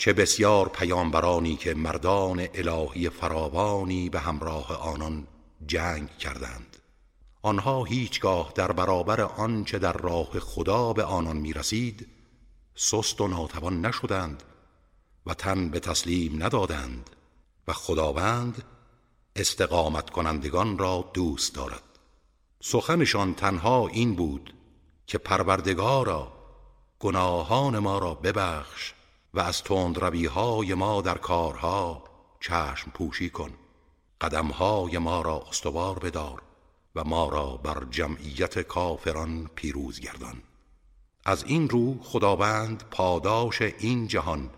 چه بسیار پیامبرانی که مردان الهی فراوانی به همراه آنان جنگ کردند. آنها هیچگاه در برابر آنچه در راه خدا به آنان می رسید سست و ناتوان نشدند و تن به تسلیم ندادند و خداوند استقامت کنندگان را دوست دارد. سخنشان تنها این بود که پروردگارا گناهان ما را ببخش و از تند های ما در کارها چشم پوشی کن قدمهای ما را استوار بدار و ما را بر جمعیت کافران پیروز گردان از این رو خداوند پاداش این جهان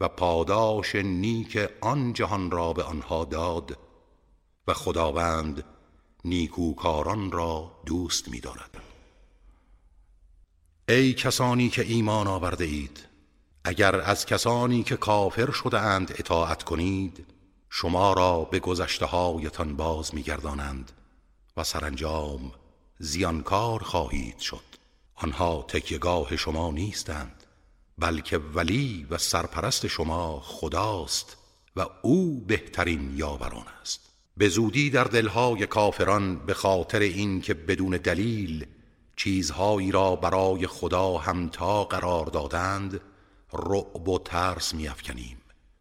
و پاداش نیک آن جهان را به آنها داد و خداوند نیکوکاران را دوست می دارد. ای کسانی که ایمان آورده اید اگر از کسانی که کافر شده اند اطاعت کنید شما را به گذشته هایتان باز میگردانند و سرانجام زیانکار خواهید شد. آنها تکیگاه شما نیستند بلکه ولی و سرپرست شما خداست و او بهترین یاوران است. به زودی در دلهای کافران به خاطر این که بدون دلیل چیزهایی را برای خدا همتا قرار دادند رعب و ترس میافکنیم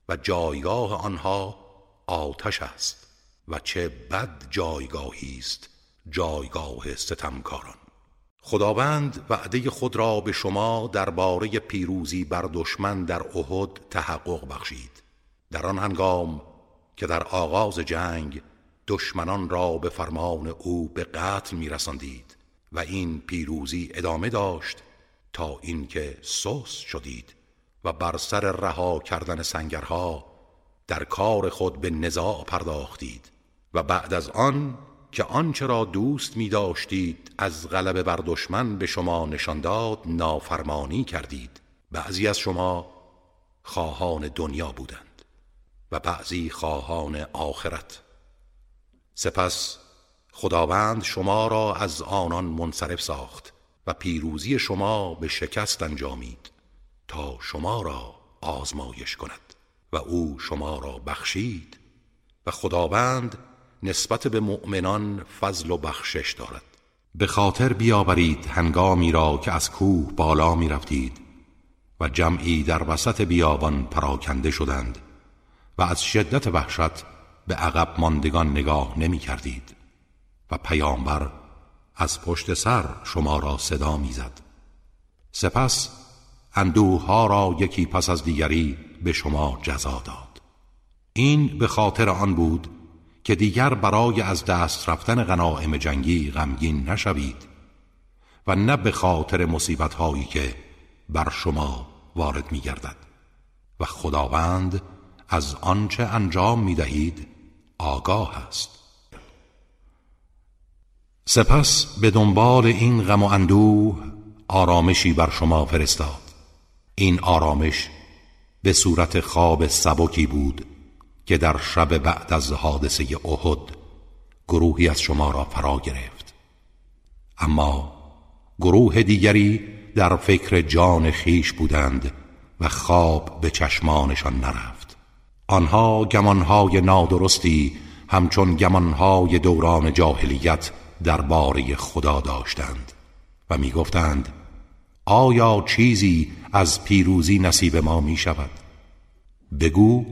و جایگاه آنها آتش است و چه بد جایگاهی است جایگاه ستمکاران. خداوند وعده خود را به شما درباره پیروزی بر دشمن در احد تحقق بخشید. در آن هنگام که در آغاز جنگ دشمنان را به فرمان او به قتل میرساندید و این پیروزی ادامه داشت تا اینکه سوس شدید. و بر سر رها کردن سنگرها در کار خود به نزاع پرداختید و بعد از آن که آنچه را دوست می داشتید از غلبه بر دشمن به شما نشان داد نافرمانی کردید. بعضی از شما خواهان دنیا بودند و بعضی خواهان آخرت. سپس خداوند شما را از آنان منصرف ساخت و پیروزی شما به شکست انجامید. تا شما را آزمایش کند و او شما را بخشید و خداوند نسبت به مؤمنان فضل و بخشش دارد به خاطر بیاورید هنگامی را که از کوه بالا می رفتید و جمعی در وسط بیابان پراکنده شدند و از شدت وحشت به عقب ماندگان نگاه نمی کردید و پیامبر از پشت سر شما را صدا می‌زد. سپس اندوه ها را یکی پس از دیگری به شما جزا داد. این به خاطر آن بود که دیگر برای از دست رفتن غنائم جنگی غمگین نشوید و نه به خاطر مصیبت هایی که بر شما وارد می گردد و خداوند از آنچه انجام می دهید آگاه است. سپس به دنبال این غم و اندوه آرامشی بر شما فرستاد. این آرامش به صورت خواب سبکی بود که در شب بعد از حادثه احد گروهی از شما را فرا گرفت. اما گروه دیگری در فکر جان خیش بودند و خواب به چشمانشان نرفت. آنها گمانهای نادرستی همچون گمانهای دوران جاهلیت درباره خدا داشتند و می‌گفتند آیا چیزی از پیروزی نصیب ما می شود. بگو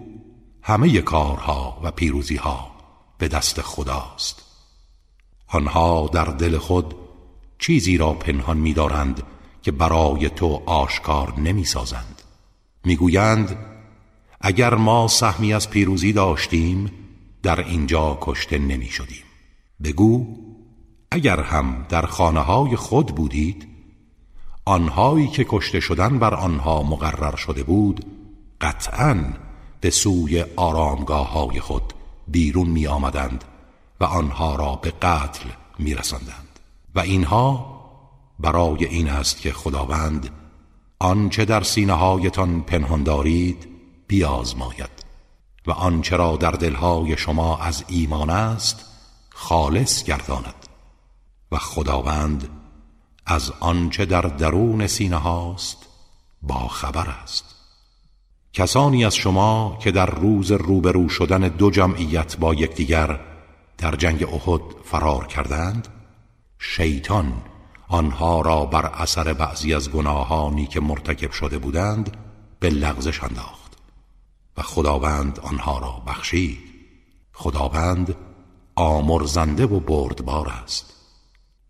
همه کارها و پیروزی ها به دست خداست. آنها در دل خود چیزی را پنهان می‌دارند که برای تو آشکار نمی‌سازند می‌گویند اگر ما سهمی از پیروزی داشتیم در اینجا کشته نمی شدیم. بگو اگر هم در خانه های خود بودید آنهایی که کشته شدن بر آنها مقرر شده بود قطعا به سوی آرامگاه های خود بیرون می آمدند و آنها را به قتل می رسندند. و اینها برای این است که خداوند آنچه در سینه هایتان پنهان دارید بیازماید و آنچه را در دلهای شما از ایمان است خالص گرداند و خداوند از آنچه در درون سینه هاست با خبر است. کسانی از شما که در روز روبرو شدن دو جمعیت با یکدیگر در جنگ احد فرار کردند شیطان آنها را بر اثر بعضی از گناهانی که مرتکب شده بودند به لغزش انداخت و خداوند آنها را بخشید. خداوند آمرزنده و بردبار است.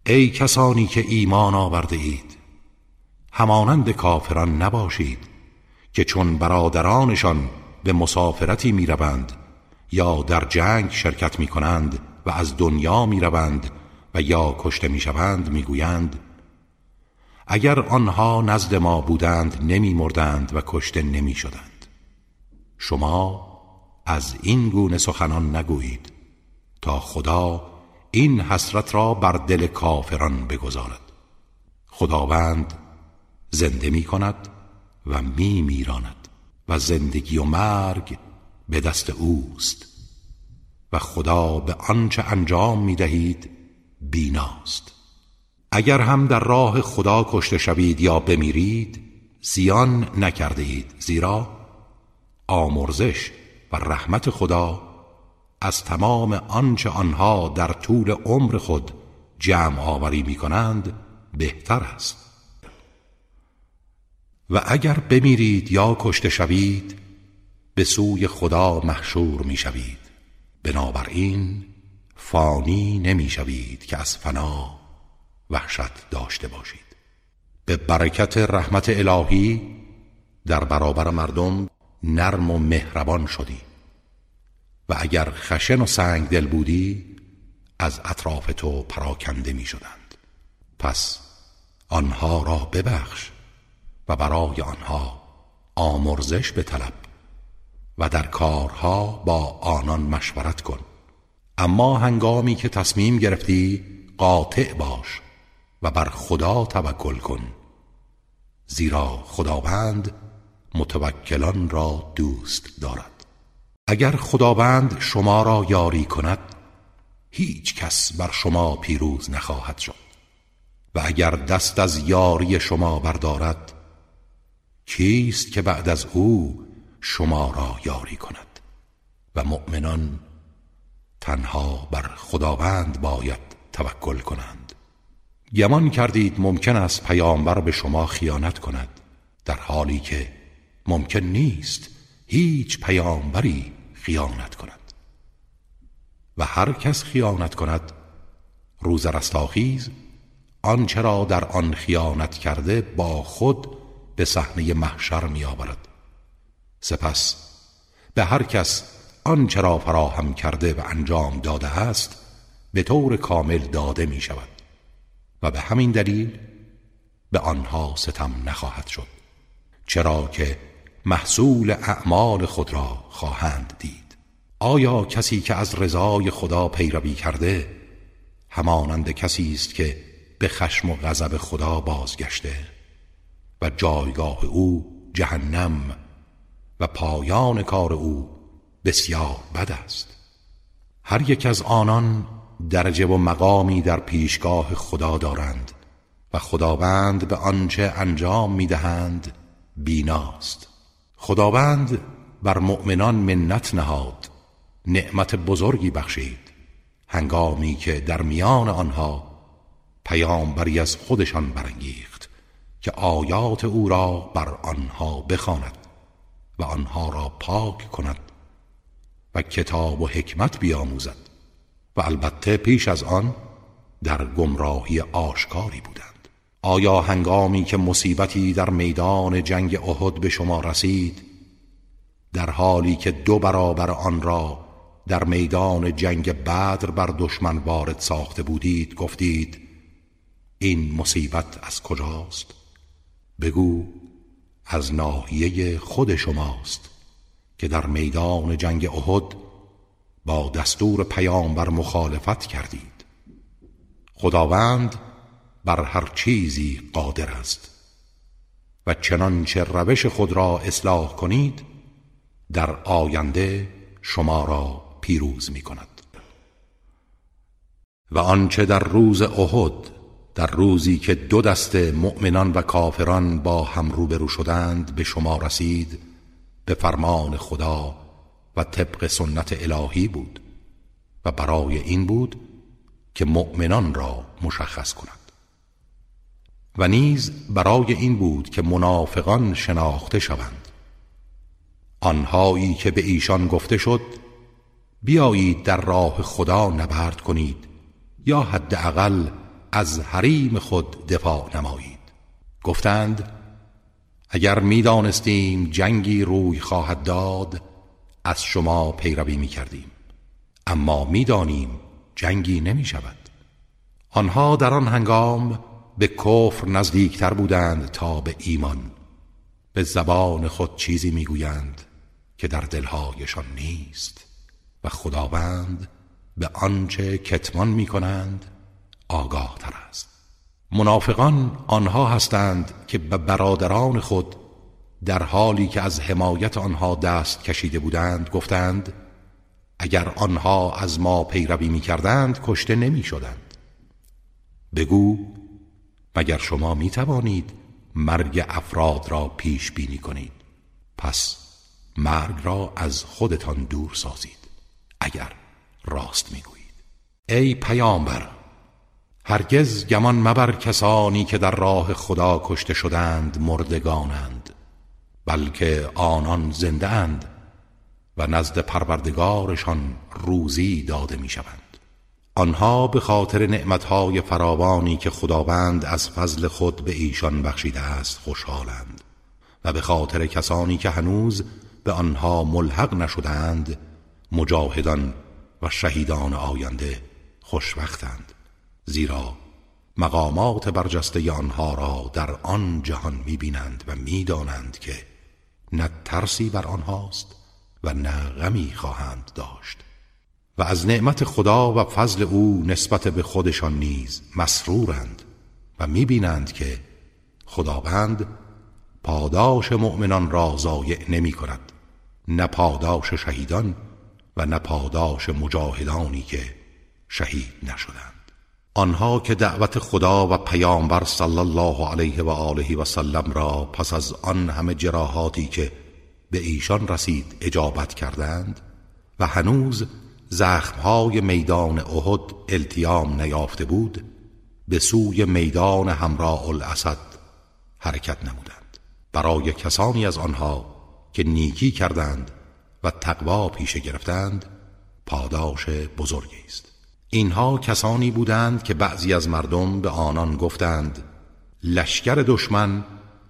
ای کسانی که ایمان آورده اید همانند کافران نباشید که چون برادرانشان به مسافرتی می روند یا در جنگ شرکت می کنند و از دنیا می روند و یا کشته می شوند می گویند اگر آنها نزد ما بودند نمی مردند و کشته نمی شدند شما از این گونه سخنان نگویید تا خدا این حسرت را بر دل کافران بگذارد. خداوند زنده می کند و می میراند و زندگی و مرگ به دست اوست و خدا به آنچه انجام می دهید بیناست. اگر هم در راه خدا کشته شوید یا بمیرید زیان نکرده اید زیرا آمرزش و رحمت خدا از تمام آنچه آنها در طول عمر خود جمع آوری می کنند بهتر است. و اگر بمیرید یا کشته شوید به سوی خدا محشور می شوید بنابراین فانی نمی شوید که از فنا وحشت داشته باشید. به برکت رحمت الهی در برابر مردم نرم و مهربان شدی و اگر خشن و سنگ دل بودی از اطراف تو پراکنده می شدند پس آنها را ببخش و برای آنها آمرزش به طلب و در کارها با آنان مشورت کن. اما هنگامی که تصمیم گرفتی قاطع باش و بر خدا توکل کن. زیرا خداوند متوکلان را دوست دارد. اگر خداوند شما را یاری کند هیچ کس بر شما پیروز نخواهد شد. و اگر دست از یاری شما بردارد کیست که بعد از او شما را یاری کند؟ و مؤمنان تنها بر خداوند باید توکل کنند. گمان کردید ممکن است پیامبر به شما خیانت کند در حالی که ممکن نیست هیچ پیامبری خیانت کند. و هر کس خیانت کند روز رستاخیز آنچه را در آن خیانت کرده با خود به صحنه محشر می آورد سپس به هر کس آنچه را فراهم کرده و انجام داده است به طور کامل داده می شود و به همین دلیل به آنها ستم نخواهد شد. چرا که محصول اعمال خود را خواهند دید. آیا کسی که از رضای خدا پیروی کرده همانند کسی است که به خشم و غضب خدا بازگشته و جایگاه او جهنم و پایان کار او بسیار بد است؟ هر یک از آنان درجه و مقامی در پیشگاه خدا دارند و خداوند به آنچه انجام می‌دهند بیناست. خداوند بر مؤمنان منت نهاد. نعمت بزرگی بخشید. هنگامی که در میان آنها پیامبری از خودشان برانگیخت که آیات او را بر آنها بخواند و آنها را پاک کند و کتاب و حکمت بیاموزد و البته پیش از آن در گمراهی آشکاری بودند. آیا هنگامی که مصیبتی در میدان جنگ احد به شما رسید در حالی که دو برابر آن را در میدان جنگ بدر بر دشمن وارد ساخته بودید گفتید این مصیبت از کجاست؟ بگو از ناحیه خود شماست که در میدان جنگ احد با دستور پیامبر مخالفت کردید. خداوند بر هر چیزی قادر است. و چنانچه روش خود را اصلاح کنید در آینده شما را پیروز می کند و آنچه در روز احد در روزی که دو دست مؤمنان و کافران با هم روبرو شدند به شما رسید به فرمان خدا و طبق سنت الهی بود. و برای این بود که مؤمنان را مشخص کند. و نیز برای این بود که منافقان شناخته شوند. آنهایی که به ایشان گفته شد بیایید در راه خدا نبرد کنید یا حداقل از حریم خود دفاع نمایید. گفتند اگر می‌دانستیم جنگی روی خواهد داد از شما پیروی می کردیم اما می‌دانیم جنگی نمی شود آنها در آن هنگام به کفر نزدیکتر بودند تا به ایمان. به زبان خود چیزی می‌گویند که در دلهایشان نیست و خداوند به آنچه کتمان می کنند آگاه تر است. منافقان آنها هستند که به برادران خود در حالی که از حمایت آنها دست کشیده بودند گفتند اگر آنها از ما پیروی می کردند کشته نمی شدند بگو مگر شما می توانید مرگ افراد را پیش بینی کنید؟ پس مرگ را از خودتان دور سازید اگر راست می گویید ای پیامبر هرگز گمان مبر کسانی که در راه خدا کشته شدند مردگانند بلکه آنان زنده اند و نزد پروردگارشان روزی داده می شوند آنها به خاطر نعمتهای فراوانی که خداوند از فضل خود به ایشان بخشیده است خوشحالند و به خاطر کسانی که هنوز به آنها ملحق نشدند مجاهدان و شهیدان آینده خوشوقتند زیرا مقامات برجسته آنها را در آن جهان می‌بینند و می‌دانند که نه ترسی بر آنهاست و نه غمی خواهند داشت. و از نعمت خدا و فضل او نسبت به خودشان نیز مسرورند و می‌بینند که خداوند پاداش مؤمنان را ضایع نمی کند نه پاداش شهیدان و نه پاداش مجاهدانی که شهید نشدند. آنها که دعوت خدا و پیامبر صلی الله علیه و آله و سلم را پس از آن همه جراحاتی که به ایشان رسید اجابت کردند و هنوز زخمهای میدان احد التیام نیافته بود به سوی میدان همراه الاسد حرکت نمودند. برای کسانی از آنها که نیکی کردند و تقوا پیشه گرفتند پاداش بزرگی است. اینها کسانی بودند که بعضی از مردم به آنان گفتند لشکر دشمن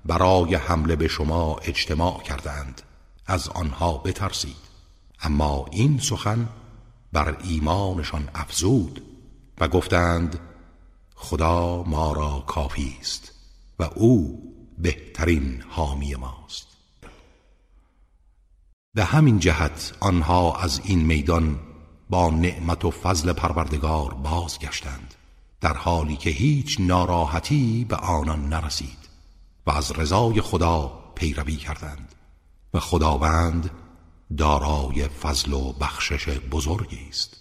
برای حمله به شما اجتماع کردند از آنها بترسید. اما این سخن بر ایمانشان افزود و گفتند خدا ما را کافی است و او بهترین حامی ماست. به همین جهت آنها از این میدان با نعمت و فضل پروردگار بازگشتند در حالی که هیچ ناراحتی به آنان نرسید و از رضای خدا پیروی کردند و خداوند دارای فضل و بخشش بزرگی است.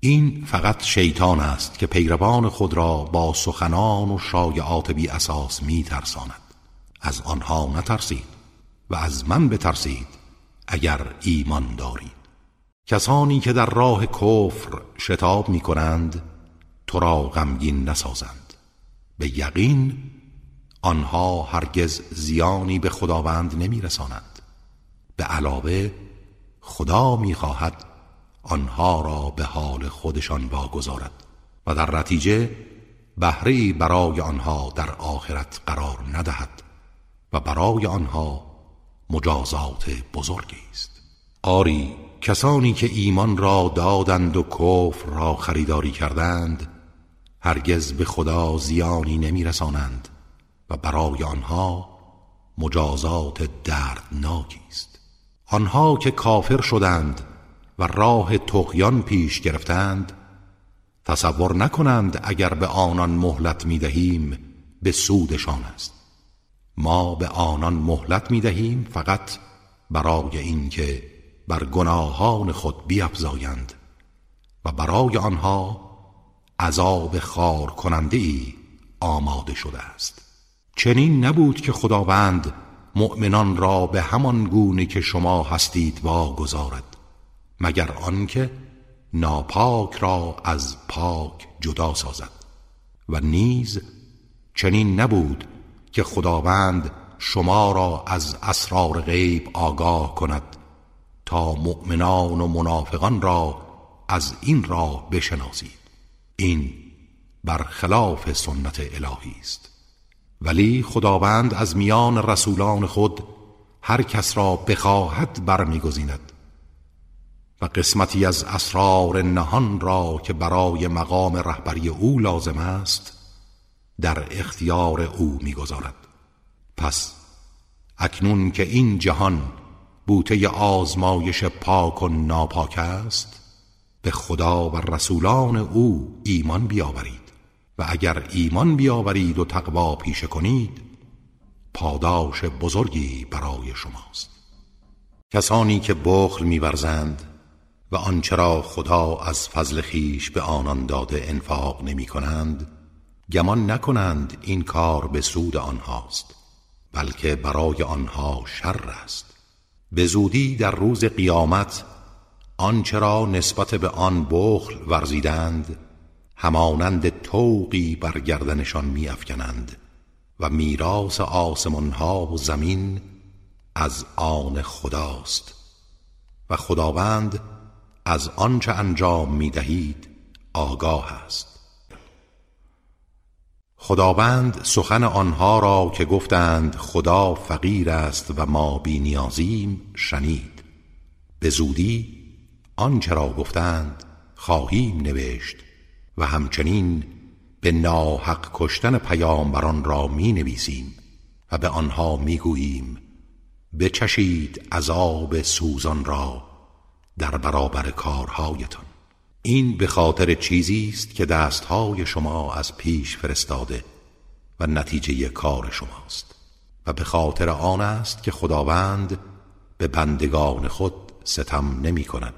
این فقط شیطان است که پیروان خود را با سخنان و شایعات بی اساس می ترساند. از آنها نترسید و از من بترسید اگر ایمان دارید. کسانی که در راه کفر شتاب می کنند تو را غمگین نسازند. به یقین آنها هرگز زیانی به خداوند نمی رسانند. به علاوه خدا می خواهد آنها را به حال خودشان واگذارد و در نتیجه بهره برای آنها در آخرت قرار ندهد و برای آنها مجازات بزرگی است. آری کسانی که ایمان را دادند و کفر را خریداری کردند هرگز به خدا زیانی نمی رسانند و برای آنها مجازات دردناکی است. آنها که کافر شدند و راه تقیان پیش گرفتند تصور نکنند اگر به آنان مهلت می دهیم به سودشان است. ما به آنان مهلت می دهیم فقط برای اینکه بر گناهان خود بیافزایند و برای آنها عذاب خار کننده ای آماده شده است. چنین نبود که خداوند مؤمنان را به همان گونه که شما هستید واگذارد مگر آنکه ناپاک را از پاک جدا سازد. و نیز چنین نبود که خداوند شما را از اسرار غیب آگاه کند تا مؤمنان و منافقان را از این راه بشناسید. این برخلاف سنت الهی است. ولی خداوند از میان رسولان خود هر کس را بخواهد برمیگزیند و قسمتی از اسرار نهان را که برای مقام رهبری او لازم است در اختیار او می‌گذارد. پس اکنون که این جهان بوته آزمایش پاک و ناپاک است به خدا و رسولان او ایمان بیاورید. اگر ایمان بیاورید و تقوا پیشه کنید پاداش بزرگی برای شماست. کسانی که بخل میورزند و آنچرا خدا از فضل خیش به آنان داده انفاق نمی کنند گمان نکنند این کار به سود آنهاست بلکه برای آنها شر است. به زودی در روز قیامت آنچرا نسبت به آن بخل ورزیدند همانند توقی بر گردنشان میافکنند و میراث آسمان ها و زمین از آن خداست. و خداوند از آنچه انجام می دهید آگاه است. خداوند سخن آنها را که گفتند خدا فقیر است و ما بی نیازیم شنید. به زودی آنچه را گفتند خواهیم نوشت. و همچنین به ناحق کشتن پیامبران را می نویسیم و به آنها می گوییم بچشید عذاب سوزان را در برابر کارهایتان. این به خاطر چیزی است که دستهای شما از پیش فرستاده و نتیجه کار شماست و به خاطر آن است که خداوند به بندگان خود ستم نمی کند.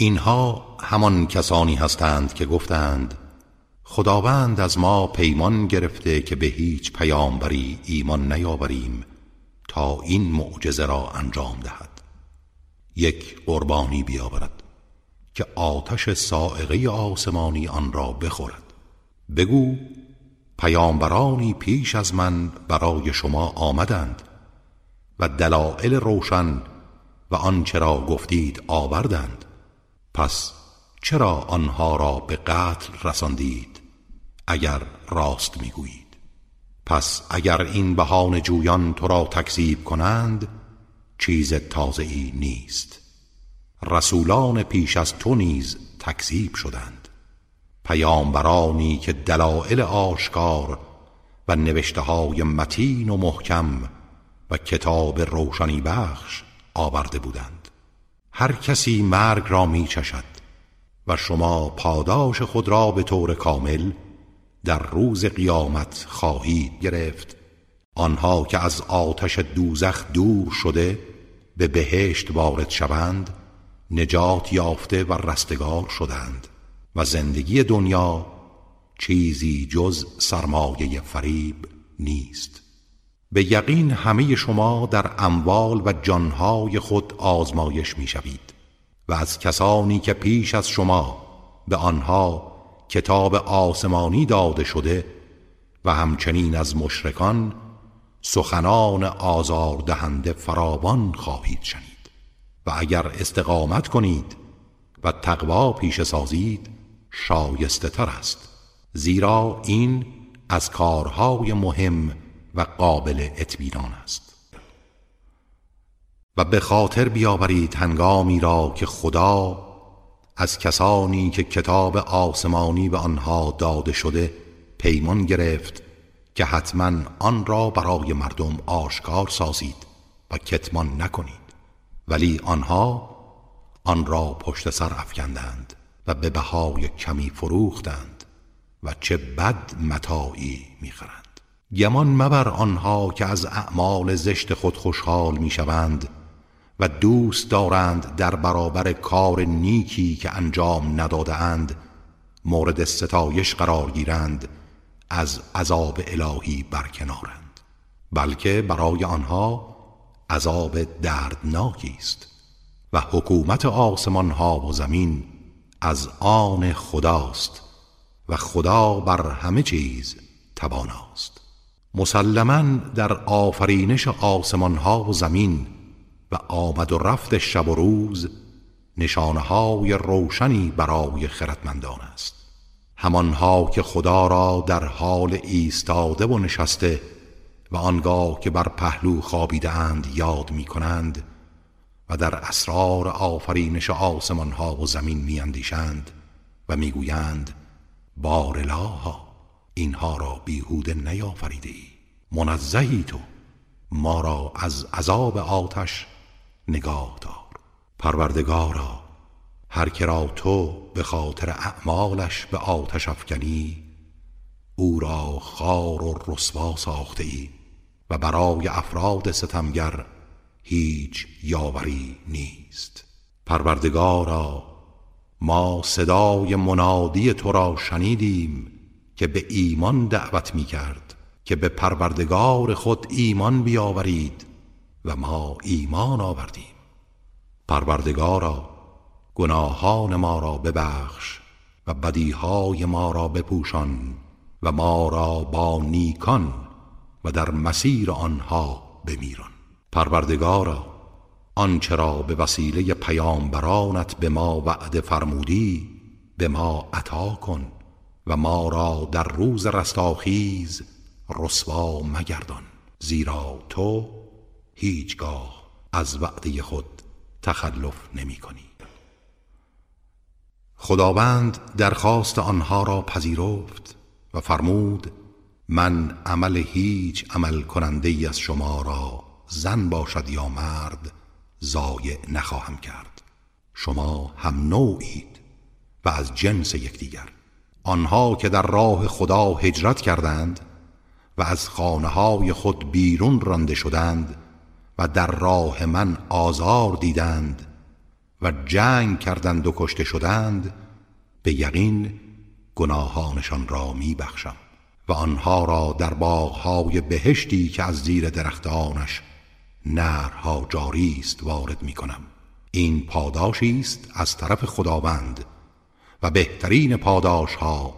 اینها همان کسانی هستند که گفتند خداوند از ما پیمان گرفته که به هیچ پیامبری ایمان نیاوریم تا این معجزه را انجام دهد. یک قربانی بیاورد که آتش سائقه آسمانی آن را بخورد. بگو پیامبرانی پیش از من برای شما آمدند و دلائل روشن و آنچه را گفتید آوردند. پس چرا آنها را به قتل رساندید؟ اگر راست می‌گویید. پس اگر این بهان جویان تو را تکذیب کنند چیز تازه ای نیست. رسولان پیش از تو نیز تکذیب شدند. پیامبرانی که دلائل آشکار و نوشته های متین و محکم و کتاب روشنی بخش آورده بودند. هر کسی مرگ را می چشد و شما پاداش خود را به طور کامل در روز قیامت خواهید گرفت. آنها که از آتش دوزخ دور شده به بهشت وارد شوند نجات یافته و رستگار شدند و زندگی دنیا چیزی جز سرمایه فریب نیست. به یقین همه شما در اموال و جانهای خود آزمایش می‌شوید و از کسانی که پیش از شما به آنها کتاب آسمانی داده شده و همچنین از مشرکان سخنان آزار دهنده فراوان خواهید شنید و اگر استقامت کنید و تقوا پیش سازید شایسته تر است. زیرا این از کارهای مهم و قابل اطمینان است. و به خاطر بیاورید هنگامی را که خدا از کسانی که کتاب آسمانی به آنها داده شده پیمان گرفت که حتما آن را برای مردم آشکار سازید و کتمان نکنید. ولی آنها آن را پشت سر افکندند و به بهای کمی فروختند و چه بد متاعی می‌خرند. گمان مبر آنها که از اعمال زشت خود خوشحال می‌شوند و دوست دارند در برابر کار نیکی که انجام ندادهاند مورد ستایش قرار گیرند از عذاب الهی برکنارند. بلکه برای آنها عذاب دردناکی است و حکومت آسمان ها و زمین از آن خداست و خدا بر همه چیز تواناست مسلما در آفرینش آسمان ها و زمین و آمد و رفت شب و روز نشانه های روشنی برای خردمندان است. همانها که خدا را در حال ایستاده و نشسته و آنگاه که بر پهلو خابیده اند یاد می کنند و در اسرار آفرینش آسمان ها و زمین می اندیشند و می گویند بارلاها اینها را بیهوده نیافریده ای. منزهی تو. ما را از عذاب آتش نگاه دار. پروردگارا هر کرا تو به خاطر اعمالش به آتش افکنی او را خار و رسوا ساخته ای و برای افراد ستمگر هیچ یاوری نیست. پروردگارا ما صدای منادی تو را شنیدیم که به ایمان دعوت می کرد که به پروردگار خود ایمان بیاورید و ما ایمان آوردیم. پروردگارا گناهان ما را ببخش و بدیهای ما را بپوشان و ما را با نیکان و در مسیر آنها بمیران. پروردگارا آنچه را به وسیله پیامبرانت به ما وعده فرمودی به ما عطا کن. و ما را در روز رستاخیز رسوا مگردان زیرا تو هیچگاه از وعده خود تخلف نمی کنی. خداوند درخواست آنها را پذیرفت و فرمود من عمل هیچ عمل کننده ای از شما را زن باشد یا مرد زایع نخواهم کرد. شما هم نوعید و از جنس یکدیگر. آنها که در راه خدا هجرت کردند و از خانه های خود بیرون رانده شدند و در راه من آزار دیدند و جنگ کردند و کشته شدند به یقین گناهانشان را می بخشم و آنها را در باغهای بهشتی که از زیر درختانش نرها جاری است وارد می کنم این پاداشی است از طرف خداوند و بهترین پاداش ها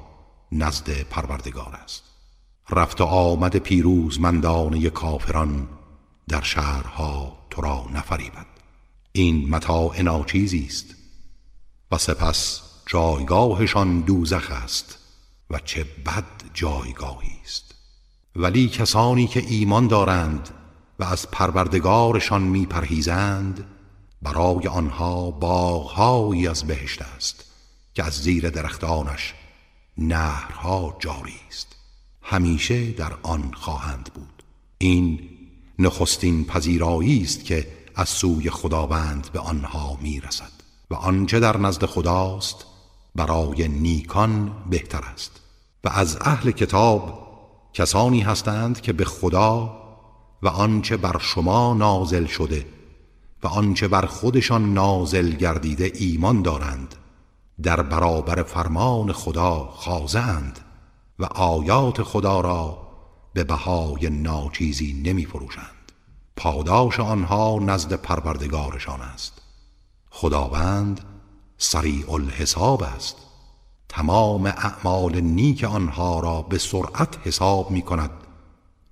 نزد پروردگار است. رفت و آمد پیروزمندانه کافران در شهرها تو را نفریبد. این متاع ناچیزی است و سپس جایگاهشان دوزخ است و چه بد جایگاهی است. ولی کسانی که ایمان دارند و از پروردگارشان میپرهیزند برای آنها باغهایی از بهشت است. که از زیر درختانش نهرها جاری است. همیشه در آن خواهند بود. این نخستین پذیرایی است که از سوی خداوند به آنها می‌رسد و آنچه در نزد خداست برای نیکان بهتر است. و از اهل کتاب کسانی هستند که به خدا و آنچه بر شما نازل شده و آنچه بر خودشان نازل گردیده ایمان دارند. در برابر فرمان خدا خازند و آیات خدا را به بهای ناچیزی نمی فروشند. پاداش آنها نزد پروردگارشان است. خداوند سریع الحساب است. تمام اعمال نیک آنها را به سرعت حساب می کند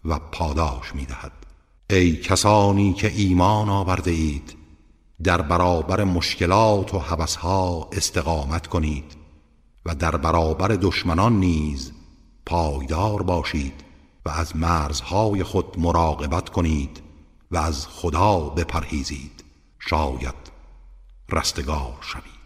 و پاداش می دهد. ای کسانی که ایمان آورده اید در برابر مشکلات و حبسها استقامت کنید و در برابر دشمنان نیز پایدار باشید و از مرزهای خود مراقبت کنید و از خدا بپرهیزید. شاید رستگار شوید.